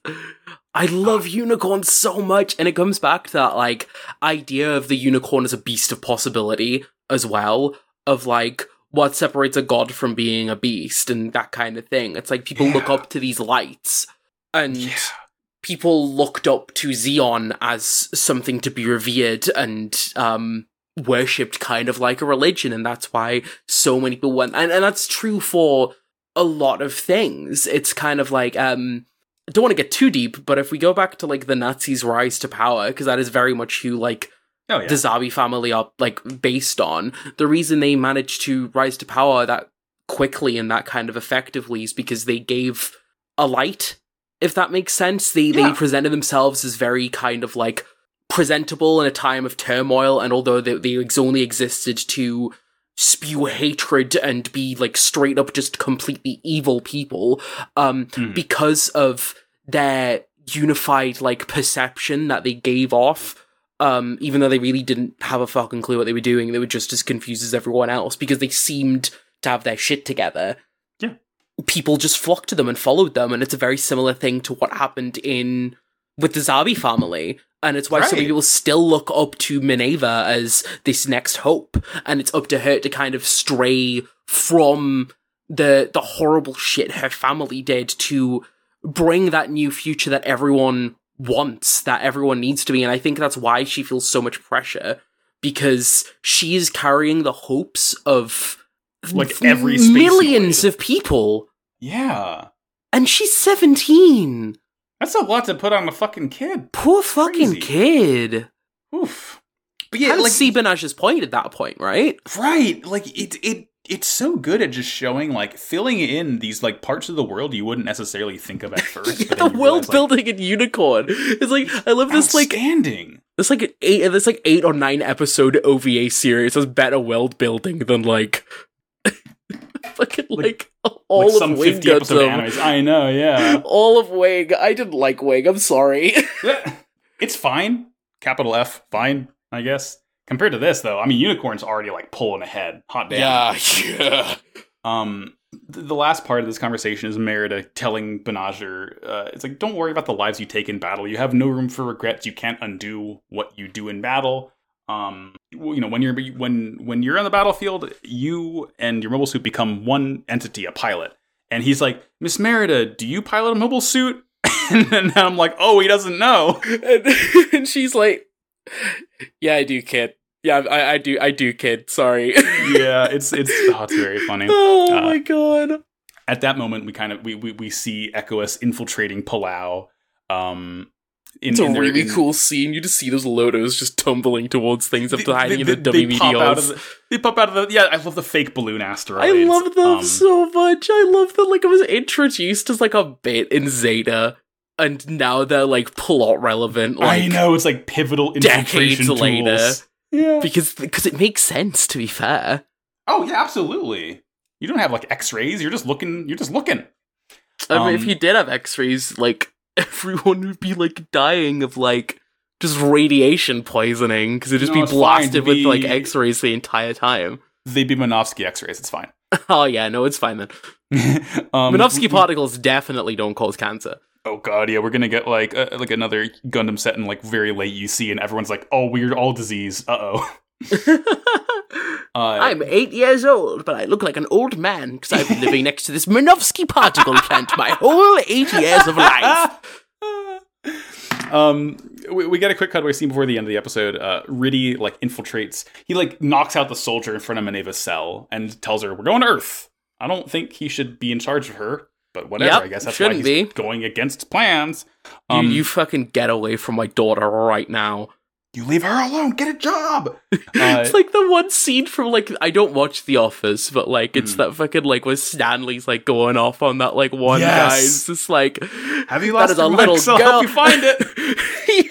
I love unicorns so much, and it comes back to that like idea of the unicorn as a beast of possibility as well. Of like what separates a god from being a beast and that kind of thing. It's like people look up to these lights, and Yeah. people looked up to Zeon as something to be revered and um worshipped kind of like a religion and that's why so many people went and, and that's true for a lot of things it's kind of like um I don't want to get too deep but if we go back to like the Nazis rise to power because that is very much who like Oh yeah. the Zabi family are like based on. The reason they managed to rise to power that quickly and that kind of effectively is because they gave a light, if that makes sense. They Yeah. they presented themselves as very kind of like presentable in a time of turmoil, and although they, they only existed to spew hatred and be like straight up just completely evil people, um, Mhm. because of their unified like perception that they gave off um, even though they really didn't have a fucking clue what they were doing, they were just as confused as everyone else because they seemed to have their shit together. Yeah. People just flocked to them and followed them, and it's a very similar thing to what happened in with the Zabi family. And it's why so many Right. people still look up to Mineva as this next hope, and it's up to her to kind of stray from the the horrible shit her family did to bring that new future that everyone wants, that everyone needs to be. And I think that's why she feels so much pressure because she's carrying the hopes of Like every millions of people. Yeah. And she's 17. That's a lot to put on a fucking kid. Poor fucking kid. Oof. But Yeah, kind like see Benaj's point at that point, right? right, like it it it's so good at just showing like filling in these like parts of the world you wouldn't necessarily think of at (laughs) first. Yeah, world realize, like, building in unicorn. It's like I love this like outstanding. this like eight this like eight or nine episode OVA series has better world building than like (laughs) fucking like, all like of some Wing Gundam. animes. I know, yeah. (laughs) All of Wing. I didn't like Wing. I'm sorry. it's fine. Capital F, fine, I guess. Compared to this, though, I mean, Unicorn's already like pulling ahead. Hot damn. (laughs) yeah. Um, th- the last part of this conversation is Marida telling Banagher, uh, it's like, don't worry about the lives you take in battle. You have no room for regrets. You can't undo what you do in battle. Um, you know, when you're when when you're on the battlefield, you and your mobile suit become one entity, a pilot. And he's like, Miss Marida, do you pilot a mobile suit? (laughs) and then I'm like, oh, he doesn't know. and, (laughs) and she's like, "Yeah, I do, kid. Yeah, I, I do. I do, kid. Sorry." (laughs) yeah, it's it's oh, it's very funny. (laughs) oh Uh, my god. at that moment we kind of we we, we see ECOAS infiltrating Palau. Um, in, It's a their- really in- cool scene. You just see those lotos just tumbling towards things after they- hiding in they- the they WB pop out of the, they pop out of the yeah. I love the fake balloon asteroids. I love them Um, so much. I love that like it was introduced as like a bit in Zeta, and now they're like plot relevant. Like, I know it's like pivotal decades infiltration later. tools. Yeah. because because it makes sense. To be fair, Oh yeah, absolutely. You don't have like X-rays. You're just looking. You're just looking. I mean, if Um, you did have X-rays, like (laughs) everyone would be like dying of like just radiation poisoning because it'd just No, be it's fine blasted to with like X-rays the entire time. They'd be Minovsky X-rays. It's fine. (laughs) oh yeah, no, it's fine then. (laughs) um, Minovsky we- particles definitely don't cause cancer. Oh god, yeah, we're gonna get like uh, like another Gundam set in like very late UC, and everyone's like, "Oh, weird, all disease." (laughs) Uh oh. I'm eight years old, but I look like an old man because I've been living next to this Minovsky particle plant my whole eight years of life. (laughs) um, we, we get a quick cutaway scene before the end of the episode. Uh, Riddhe like infiltrates. He like knocks out the soldier in front of Mineva's cell and tells her, "We're going to Earth." I don't think he should be in charge of her, but whatever. Yep, I guess that's why shouldn't he's be. going against plans. You, Um, you fucking get away from my daughter right now. you leave her alone. Get a job. (laughs) Uh, it's like the one scene from like I don't watch The Office, but like it's Hmm. that fucking like where Stanley's like going off on that like one Yes. guy. It's just like Have you that lost is a little? I'll girl. help you find it. (laughs)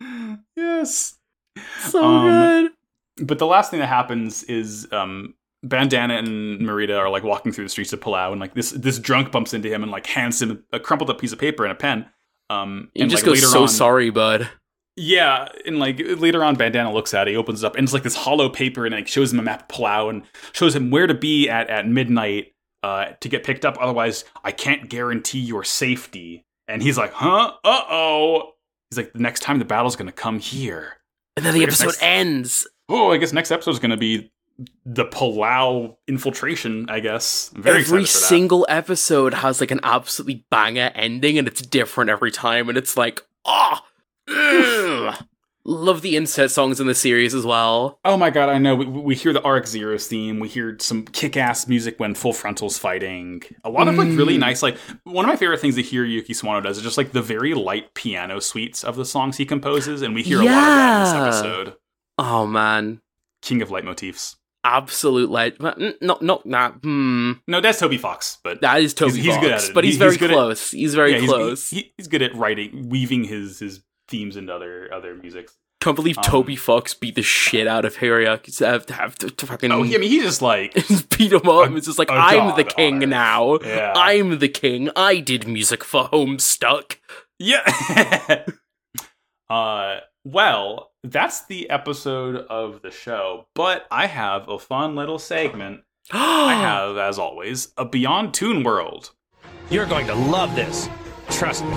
yeah, yes. so Um, good. But the last thing that happens is um, Bandana and Marida are like walking through the streets of Palau, and like this this drunk bumps into him and like hands him a crumpled up piece of paper and a pen. Um, You and just like, go so on, sorry, bud. Yeah, and like later on, Bandana looks at it, he opens it up, and it's like this hollow paper, and like shows him a map of Palau and shows him where to be at at midnight uh, to get picked up. Otherwise, I can't guarantee your safety. And he's like, "Huh? Uh oh." He's like, "The next time the battle's gonna come here." And then the episode next- ends. Oh, I guess next episode is gonna be the Palau infiltration. I guess. Very every excited for that. single episode has like an absolutely banger ending and it's different every time and it's like ah love the insert songs in the series as well Oh my god, I know. We, we hear the Arc Zeroes theme. We hear some kick ass music when Full Frontal's fighting. A lot of like really Mm. nice, like, one of my favorite things to hear Yuki Sawano does is just like the very light piano suites of the songs he composes. And we hear a lot of that in this episode. oh man King of Leitmotifs. Absolute leg not not not hmm No, that's Toby Fox, but that is toby He's- he's good Fox, at it. but he's, He- very he's good at- close he's very yeah, close he- he's good at writing, weaving his his themes into other other musics. can't believe um, toby fox beat the shit out of Hiroyuki to have to, have to, to fucking Oh, yeah, I mean, he just like (laughs) beat him up A- it's just like I'm the king now Yeah. i'm the king i did music for homestuck Yeah. (laughs) uh well, that's the episode of the show, but I have a fun little segment. I (gasps) have, as always, a Beyond Toon World. You're going to love this. Trust me.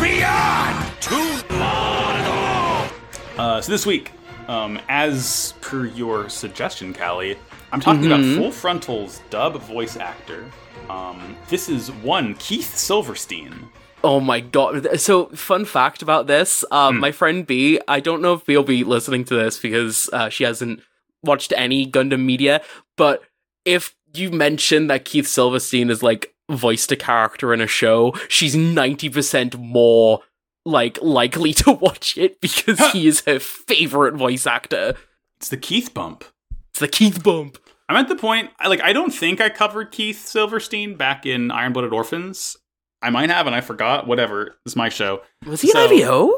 Beyond Toon Uh, so this week, um, as per your suggestion, Callie, I'm talking about Mhm. Full Frontal's dub voice actor. Um, this is one Keith Silverstein. Oh my god. So, fun fact about this um, Hmm. my friend B, I don't know if B will be listening to this because uh, she hasn't watched any Gundam media, but if you mention that Keith Silverstein is like voiced a character in a show, she's 90% more like likely (laughs) to watch it because he is her favorite voice actor. It's the Keith bump. It's the Keith bump. I'm at the point, I- like, I don't think I covered Keith Silverstein back in Iron Blooded Orphans. I might have, and I forgot. Whatever. It's my show. Was he So- an IVO?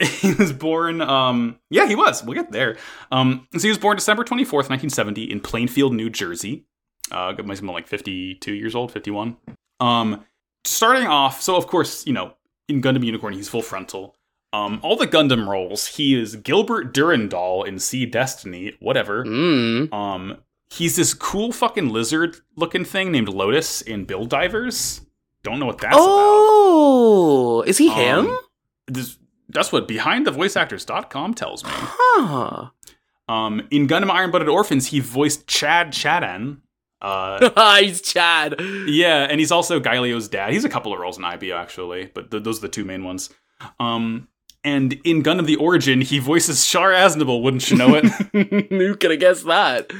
(laughs) he was born, um, yeah, he was. We'll get there. Um, so he was born December 24th, 1970, in Plainfield, New Jersey. Uh, must have like 52 years old, 51. Um, starting off, so of course, you know, in Gundam Unicorn, he's full frontal. Um, all the Gundam roles, he is Gilbert Durandal in SEED Destiny, whatever. Mm. Um, he's this cool fucking lizard looking thing named Lotus in Build Divers. Don't know what that's Oh, is he about. him? Um, this, that's what BehindTheVoiceActors.com tells me. Huh. Um, in Gundam Iron Blooded Orphans, he voiced Chad Chadan. Uh, (laughs) he's Chad. yeah, and he's also Gaelio's dad. He's a couple of roles in IBO actually, but th- those are the two main ones. Um, and in Gundam the Origin, he voices Char Aznable. Wouldn't you know it? (laughs) Who could have guessed that?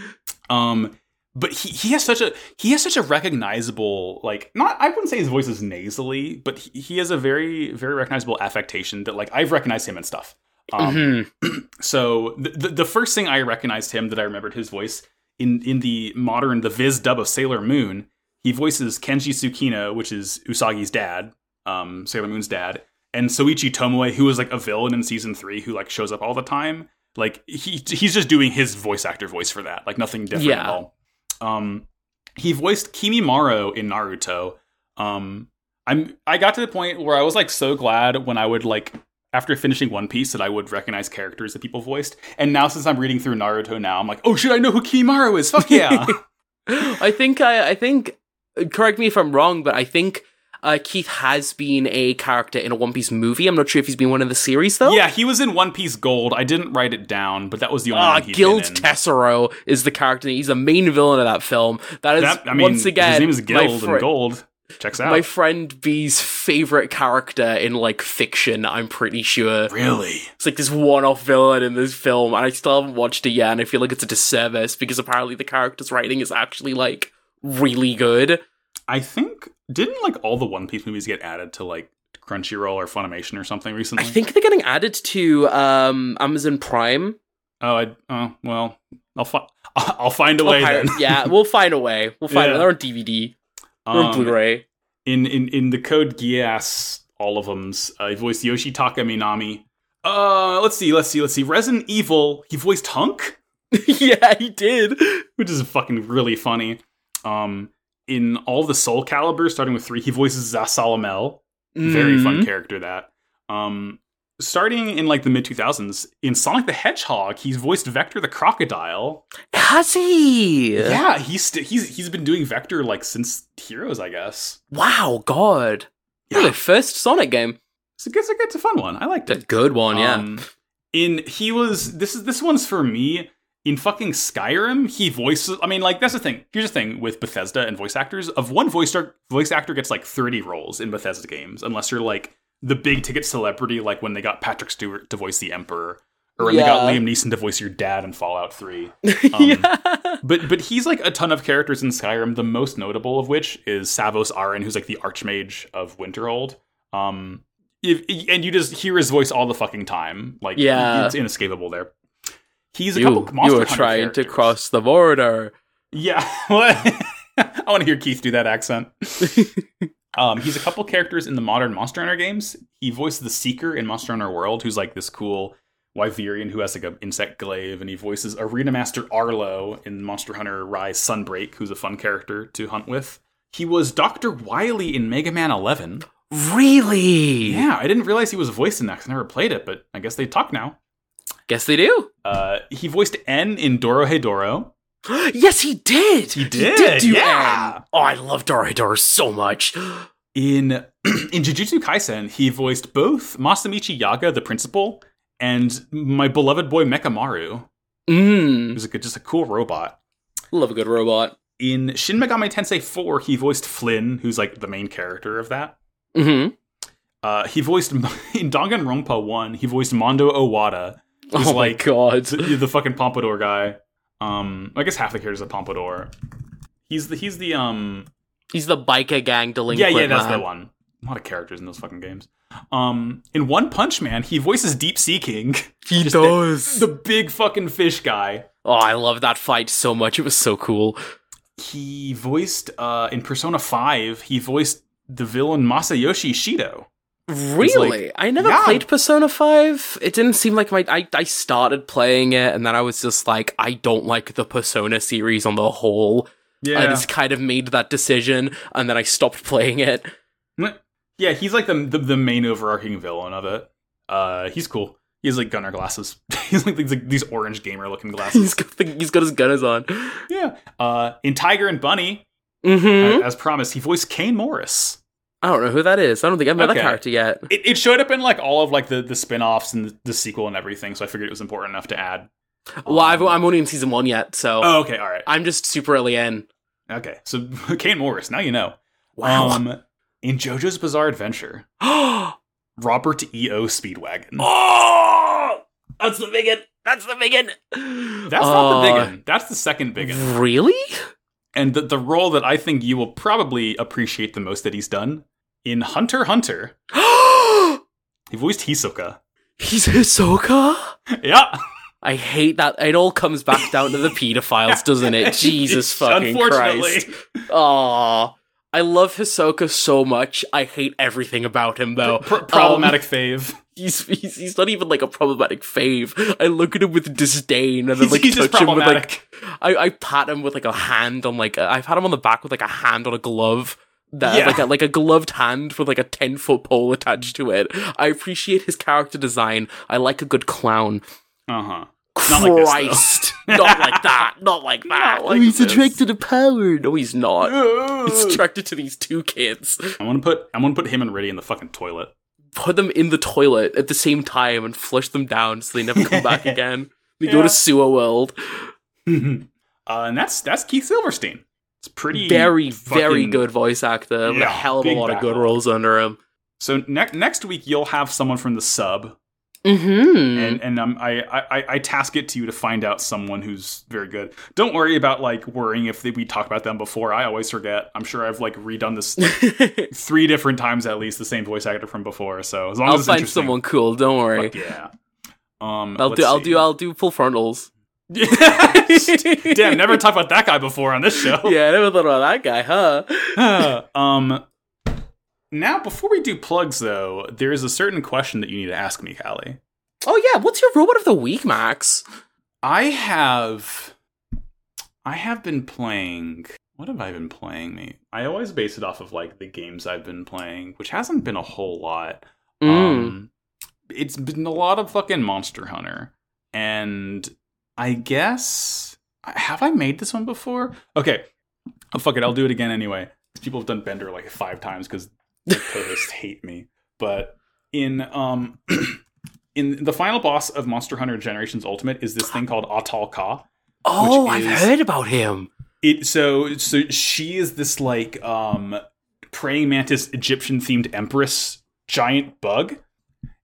Um, but he, he has such a he has such a recognizable like not I wouldn't say his voice is nasally, but he, he has a very very recognizable affectation that like I've recognized him and stuff. Um, Mhm. (clears throat) So the, the the first thing I recognized him that I remembered his voice in in the modern the Viz dub of Sailor Moon, he voices Kenji Tsukino, which is Usagi's dad, um, Sailor Moon's dad, and Soichi Tomoe, who was like a villain in season three, who like shows up all the time. Like he he's just doing his voice actor voice for that, like nothing different at all. Um, he voiced Kimimaro in Naruto. Um, I'm I got to the point where I was like so glad when I would like after finishing One Piece that I would recognize characters that people voiced. And now since I'm reading through Naruto now, I'm like, oh shit, I know who Kimimaro is. Fuck (laughs) yeah. I think I, I think. Correct me if I'm wrong, but I think uh, Keith has been a character in a One Piece movie. I'm not sure if he's been one in the series though. yeah, he was in One Piece Gold. I didn't write it down, but that was the only Ah, one he'd Guild. Tessero is the character. He's the main villain of that film. That is That- I mean, once again his name is Guild fri- and Gold. Checks out. My friend B's favorite character in like fiction. I'm pretty sure. really? It's like this one-off villain in this film, and I still haven't watched it yet. And I feel like it's a disservice because apparently the character's writing is actually like really good. I think didn't like all the One Piece movies get added to like Crunchyroll or Funimation or something recently? I think they're getting added to um, Amazon Prime. Oh, I, oh well, I'll fi- (laughs) I'll find a way yeah, we'll (laughs) find a way. We'll find. Yeah. They're on DVD or on Um, Blu-ray. in in in the Code Geass, all of them's uh, he voiced Yoshitaka Minami. Uh, let's see, let's see, let's see. Resident Evil, he voiced Hunk, (laughs) yeah, he did. which is fucking really funny. Um, in all the Soul Calibur, starting with three, he voices Zasalamel. Very fun Mhm. character that. Um, starting in like the mid two thousands, in Sonic the Hedgehog, he's voiced Vector the Crocodile. Has he? Yeah, he's st- he's he's been doing Vector like since Heroes, I guess. Wow, God. Yeah. The first Sonic game. It's a, it's a, it's a fun one. I liked A it. good one, yeah. Um, in he was this is this one's for me. In fucking Skyrim, he voices. I mean, like that's the thing. Here's the thing with Bethesda and voice actors: of one voice star, voice actor gets like 30 roles in Bethesda games, unless you're like the big ticket celebrity, like when they got Patrick Stewart to voice the Emperor, or when they got Liam Neeson to voice your dad in Fallout 3. (laughs) Um, yeah. But but he's like a ton of characters in Skyrim. The most notable of which is Savos Aran, who's like the Archmage of Winterhold. Um, if, and you just hear his voice all the fucking time. Like Yeah. it's inescapable there. He's a You, couple Monster you were Hunter trying to cross the border. Yeah. (laughs) I want to hear Keith do that accent. (laughs) um, he's a couple characters in the modern Monster Hunter games. He voiced the Seeker in Monster Hunter World, who's like this cool Wyverian who has like an insect glaive, and he voices Arena Master Arlo in Monster Hunter Rise Sunbreak, who's a fun character to hunt with. He was Dr. Wily in Mega Man 11. Really? Yeah, I didn't realize he was voiced in that 'cause I never played it, but I guess they talk now. Guess they do. Uh, he voiced N in Dorohedoro. (gasps) yes, he did. He did, do yeah. N. Oh, I love Dorador so much. (gasps) In (clears throat) in Jujutsu Kaisen, he voiced both Masamichi Yaga, the principal, and my beloved boy Mechamaru, Mm. who's a, just a cool robot. Love a good robot. In Shin Megami Tensei 4, he voiced Flynn, who's like the main character of that. Mm-hmm. Uh, he voiced (laughs) in Danganronpa 1, he voiced Mondo Owada, Oh like my god. the, the fucking pompadour guy. Um, I guess half the characters are pompadour. He's the he's the um He's the biker gang delinquent. yeah yeah, that's man. the one. A lot of characters in those fucking games. Um, in One Punch Man, he voices Deep Sea King, (laughs) He Just the- does. the big fucking fish guy. oh, I love that fight so much. It was so cool. He voiced uh in Persona Five. He voiced the villain Masayoshi Shido. Really? I never Yeah. played Persona 5. It didn't seem like my I, I started playing it and then I was just like, I don't like the Persona series on the whole. Yeah. I just kind of made that decision and then I stopped (laughs) playing it. yeah. He's like the, the the main overarching villain of it. Uh, he's cool. He has like gunner glasses. (laughs) he's like these, like these orange gamer looking (laughs) glasses. he's got the, he's got his gunners on. Yeah. Uh, in Tiger and Bunny, Mm-hmm. a- as promised, he voiced Kane Morris. I don't know who that is. I don't think I've met Okay. that character yet. It, it showed up in like all of like the the spin-offs and the, the sequel and everything, so I figured it was important enough to add. Well, I've, I'm only in season one yet, so Oh, okay, all right, I'm just super early in. okay. So (laughs) Kane Morris, now you know. Wow. Um, in JoJo's Bizarre Adventure, (gasps) Robert E.O. Speedwagon. oh, that's the biggin. That's the biggin. That's not the Uh, big one. That's the second big one. Really? And the, the role that I think you will probably appreciate the most that he's done in Hunter Hunter, (gasps) he voiced Hisoka. He's Hisoka? Yeah. I hate that. It all comes back down to the (laughs) pedophiles, doesn't it? Jesus fucking Christ. Aw. I love Hisoka so much. I hate everything about him, though. Pr- problematic fave. Um, he's, he's he's not even like a problematic fave. I look at him with disdain and then like he's just touch him with like I, I pat him with like a hand on like a, I've had him on the back with like a hand on a glove. That Yeah. like a like a gloved hand with like a ten foot pole attached to it. I appreciate his character design. I like a good clown. uh huh. Not like this. Christ. not like that. Not like (laughs) that. like he's this. attracted to power. No, he's not. He's attracted to these two kids. I gonna put I'm gonna put him and Riddhe in the fucking toilet. Put them in the toilet at the same time and flush them down so they never come back (laughs) again. They go to sewer world. (laughs) uh, and that's that's Keith Silverstein. It's pretty Very, very good voice actor. with a hell of a lot of good roles under him. So ne- next week you'll have someone from the sub, Mm-hmm. and and um, I, I I task it to you to find out someone who's very good. Don't worry about like worrying if they, we talk about them before. I always forget. I'm sure I've like redone this (laughs) three different times at least, the same voice actor from before. So as long I'll as it's find someone cool. Don't worry. yeah. Um, I'll do. I'll do. I'll do full frontals. (laughs) Damn, never talked about that guy before on this show. (laughs) Yeah, I never thought about that guy, huh? (laughs) um, now before we do plugs, though, there is a certain question that you need to ask me, Callie. Oh yeah, what's your robot of the week, Max? I have, I have been playing. What have I been playing? Me, I always base it off of like the games I've been playing, which hasn't been a whole lot. Mm. Um, it's been a lot of fucking Monster Hunter, and I guess have I made this one before? Okay, oh, fuck it, I'll do it again anyway. People have done Bender like five times because the (laughs) co-hosts hate me. But in um (clears throat) in the final boss of Monster Hunter Generations Ultimate is this thing called Ahtal-Ka. oh, I've is- heard about him. It so so she is this like um praying mantis Egyptian themed empress giant bug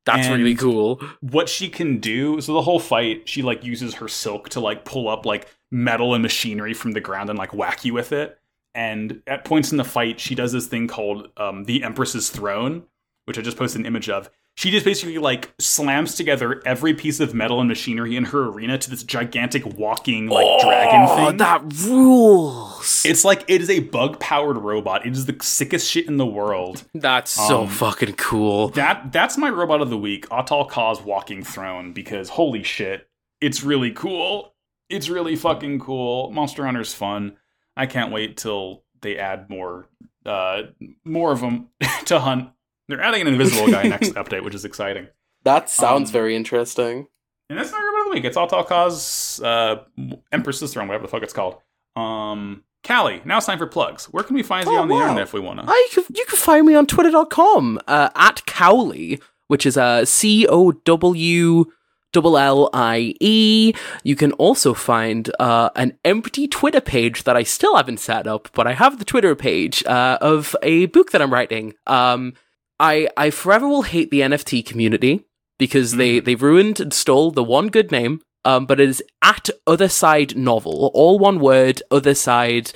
That's And- really cool. what she can do so the whole fight she like uses her silk to like pull up like metal and machinery from the ground and like whack you with it and at points in the fight she does this thing called um, the empress's throne which i just posted an image of she just basically like slams together every piece of metal and machinery in her arena to this gigantic walking like dragon Oh, thing that rules. it's like it is a bug powered robot it is the sickest shit in the world That's so Um, fucking cool. That that's my robot of the week, Ahtal-Ka's walking throne, because holy shit, it's really cool. It's really fucking cool. Monster Hunter's fun. I can't wait till they add more uh more of them (laughs) to hunt. They're adding an invisible guy next (laughs) update, which is exciting. That sounds um, very interesting. And that's my robot of the week. It's Ahtal-Ka's uh Empress's throne, whatever the fuck it's called. Um Callie, now it's time for plugs. Where can we find you Oh, on the internet if we wanna? I you, can, you can find me on twitter.com uh, at Cowley, which is uh, C O W double L I E. You can also find uh, an empty Twitter page that I still haven't set up, but I have the Twitter page uh, of a book that I'm writing. Um, I I forever will hate the NFT community because they they ruined and stole the one good name. Um, but it is at Other Side Novel, all one word. Other Side.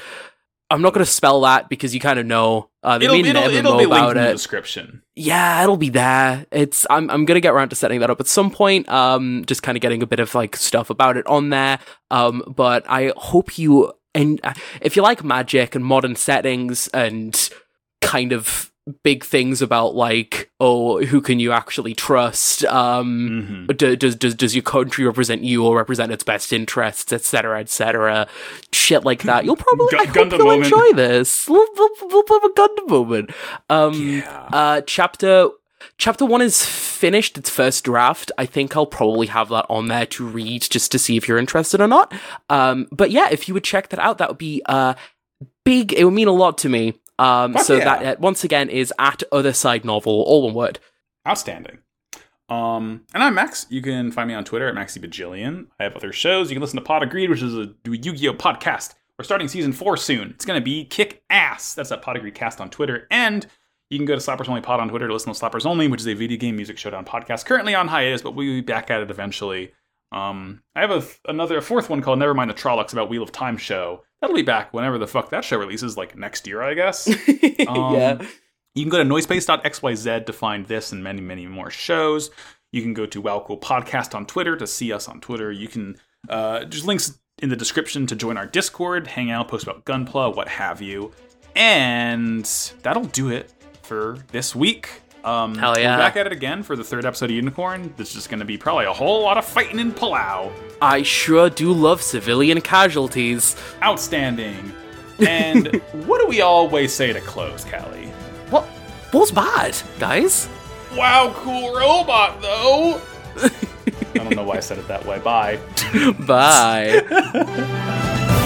I'm not going to spell that because you kind of know. Uh, they It'll, an it'll, it'll MMO be linked about in the it description. yeah, it'll be there. It's I'm I'm gonna get around to setting that up at some point. Um, just kind of getting a bit of like stuff about it on there. Um, but I hope you and uh, if you like magic and modern settings and kind of big things about like oh who can you actually trust? Um Mhm. do, does does does your country represent you or represent its best interests etc etc shit like that. You'll (laughs) probably I hope you'll moment. enjoy this. We'll, we'll, we'll have a Gundam moment. Um uh chapter chapter one is finished. Its first draft. I think i'll probably have that on there to read just to see if you're interested or not. Um but yeah if you would check that out that would be uh big it would mean a lot to me um Fuck so yeah. that uh, once again is at other side novel all one word Outstanding. Um, and I'm Max. You can find me on Twitter at MaxyBajillion. I have other shows. You can listen to Pod Agreed, which is a Yu-Gi-Oh podcast. We're starting season four soon. It's going to be kick ass. That's at Pod Agreed Cast on Twitter. And you can go to Slappers Only Pod on Twitter to listen to Slappers Only, which is a video game music showdown podcast currently on hiatus, but we'll be back at it eventually. Um, I have a, another a fourth one called Nevermind the Trollocs about Wheel of Time show. That'll be back whenever the fuck that show releases, like next year, I guess. (laughs) Um, yeah You can go to noisepace.xyz to find this and many, many more shows. You can go to Wow Cool Podcast on Twitter to see us on Twitter. You can uh, just links in the description to join our Discord, hang out, post about Gunpla, what have you. And that'll do it for this week. Um, Hell We're yeah. back at it again for the third episode of Unicorn. This is going to be probably a whole lot of fighting in Palau. i sure do love civilian casualties Outstanding. And (laughs) what do we always say to close, Callie? what what's bad guys Wow, cool robot, though. (laughs) I don't know why I said it that way. Bye. bye (laughs)